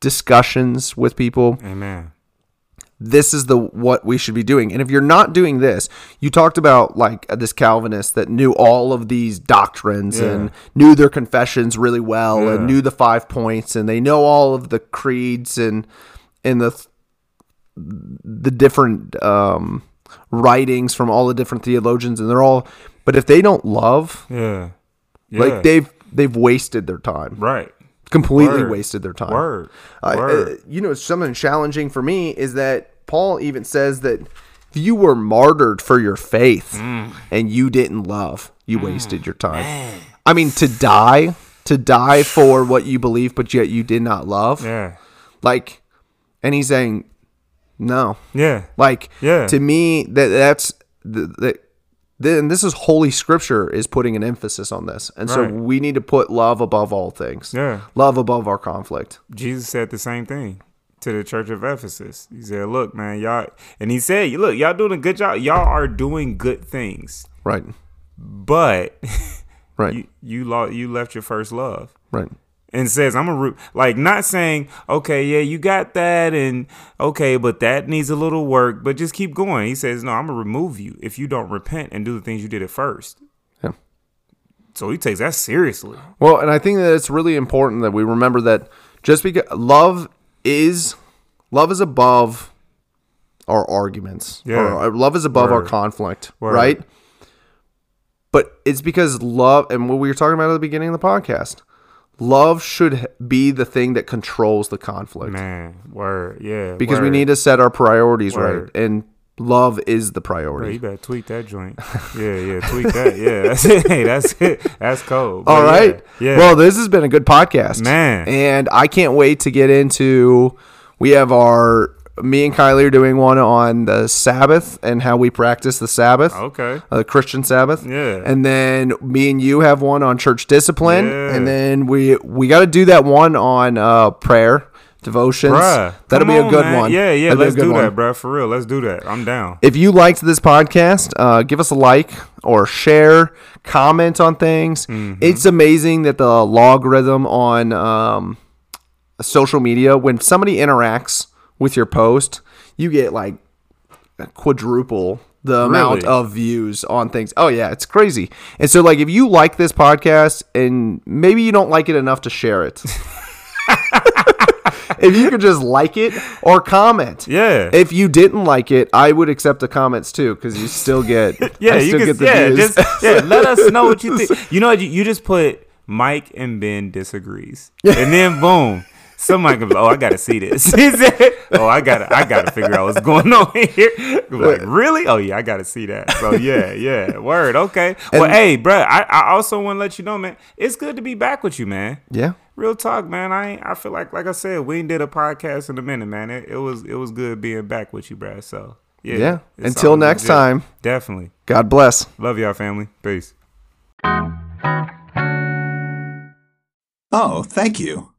C: discussions with people,
D: Amen.
C: This is the what we should be doing. And if you're not doing this, you talked about like uh, this Calvinist that knew all of these doctrines
D: Yeah.
C: and knew their confessions really well
D: Yeah.
C: and knew the five points and they know all of the creeds and and the the different um, writings from all the different theologians and they're all but if they don't love
D: Yeah. yeah.
C: like they've they've wasted their time
D: right.
C: Completely
D: Word.
C: wasted their time
D: Word.
C: uh,
D: Word.
C: uh, you know, something challenging for me is that Paul even says that if you were martyred for your faith
D: Mm.
C: and you didn't love, you wasted your time. I mean, to die, to die for what you believe, but yet you did not love.
D: yeah.
C: Like, and he's saying, no.
D: Yeah.
C: Like,
D: Yeah.
C: to me, that that's the, the then this is holy scripture is putting an emphasis on this, and so
D: Right.
C: we need to put love above all things.
D: Yeah.
C: love above our conflict.
D: Jesus said the same thing to the church of Ephesus. He said, "Look, man, y'all," and he said, "Look, y'all doing a good job. Y'all are doing good things,
C: Right,
D: but
C: right,
D: you you lost, you left your first love."
C: right.
D: And says, "I'm a root." Like not saying, "Okay, yeah, you got that," and okay, but that needs a little work. But just keep going. He says, "No, I'm gonna remove you if you don't repent and do the things you did at first.
C: Yeah.
D: So he takes that seriously.
C: Well, and I think that it's really important that we remember that just because love is love is above our arguments.
D: Yeah.
C: Or uh, love is above our conflict,
D: Word.
C: right? But it's because love and what we were talking about at the beginning of the podcast. Love should be the thing that controls the conflict.
D: Man, word, yeah.
C: because we need to set our priorities
D: Word.
C: right. And love is the
D: Bro,
C: priority.
D: you better tweet that joint. Yeah, yeah, tweet that. Yeah, that's it. Hey, that's it. That's cold. But
C: All right.
D: Yeah. yeah.
C: Well, this has been a good podcast,
D: Man.
C: and I can't wait to get into. We have our me and Kylie are doing one on the Sabbath and how we practice the Sabbath.
D: Okay.
C: uh, Christian Sabbath.
D: Yeah.
C: And then me and you have one on church discipline.
D: Yeah.
C: And then we we got to do that one on uh, prayer, devotions.
D: Bruh.
C: That'll be a
D: on,
C: good
D: man.
C: one.
D: Yeah, yeah.
C: That'll
D: Let's do
C: one.
D: that, bro. For real. Let's do that. I'm down.
C: If you liked this podcast, uh, give us a like or share, comment on things.
D: Mm-hmm.
C: It's amazing that the logarithm on um, social media, when somebody interacts with your post, you get like quadruple the amount
D: Really?
C: of views on things. Oh yeah, it's crazy. And so like if you like this podcast and maybe you don't like it enough to share it. if you could just like it or comment.
D: Yeah.
C: If you didn't like it, I would accept the comments too because you still get
D: Yeah,
C: I
D: you
C: still
D: can.
C: get the
D: yeah,
C: views.
D: just yeah. Let us know what you think. You know, you, you just put Mike and Ben disagrees, and then boom, somebody comes. Oh, I gotta see this. He said, oh, I gotta, I gotta figure out what's going on here. Like, really? Oh yeah, I gotta see that. So yeah, yeah. Word. Okay. Well,
C: And-
D: hey, bro, I, I also want to let you know, man. It's good to be back with you, man.
C: yeah.
D: Real talk, man. I I feel like like I said, we ain't did a podcast in a minute, man. It, it was it was good being back with you, bruh. So yeah.
C: Yeah. Until next
D: legit.
C: time.
D: Definitely.
C: God bless.
D: Love y'all, family. Peace.
E: Oh, thank you.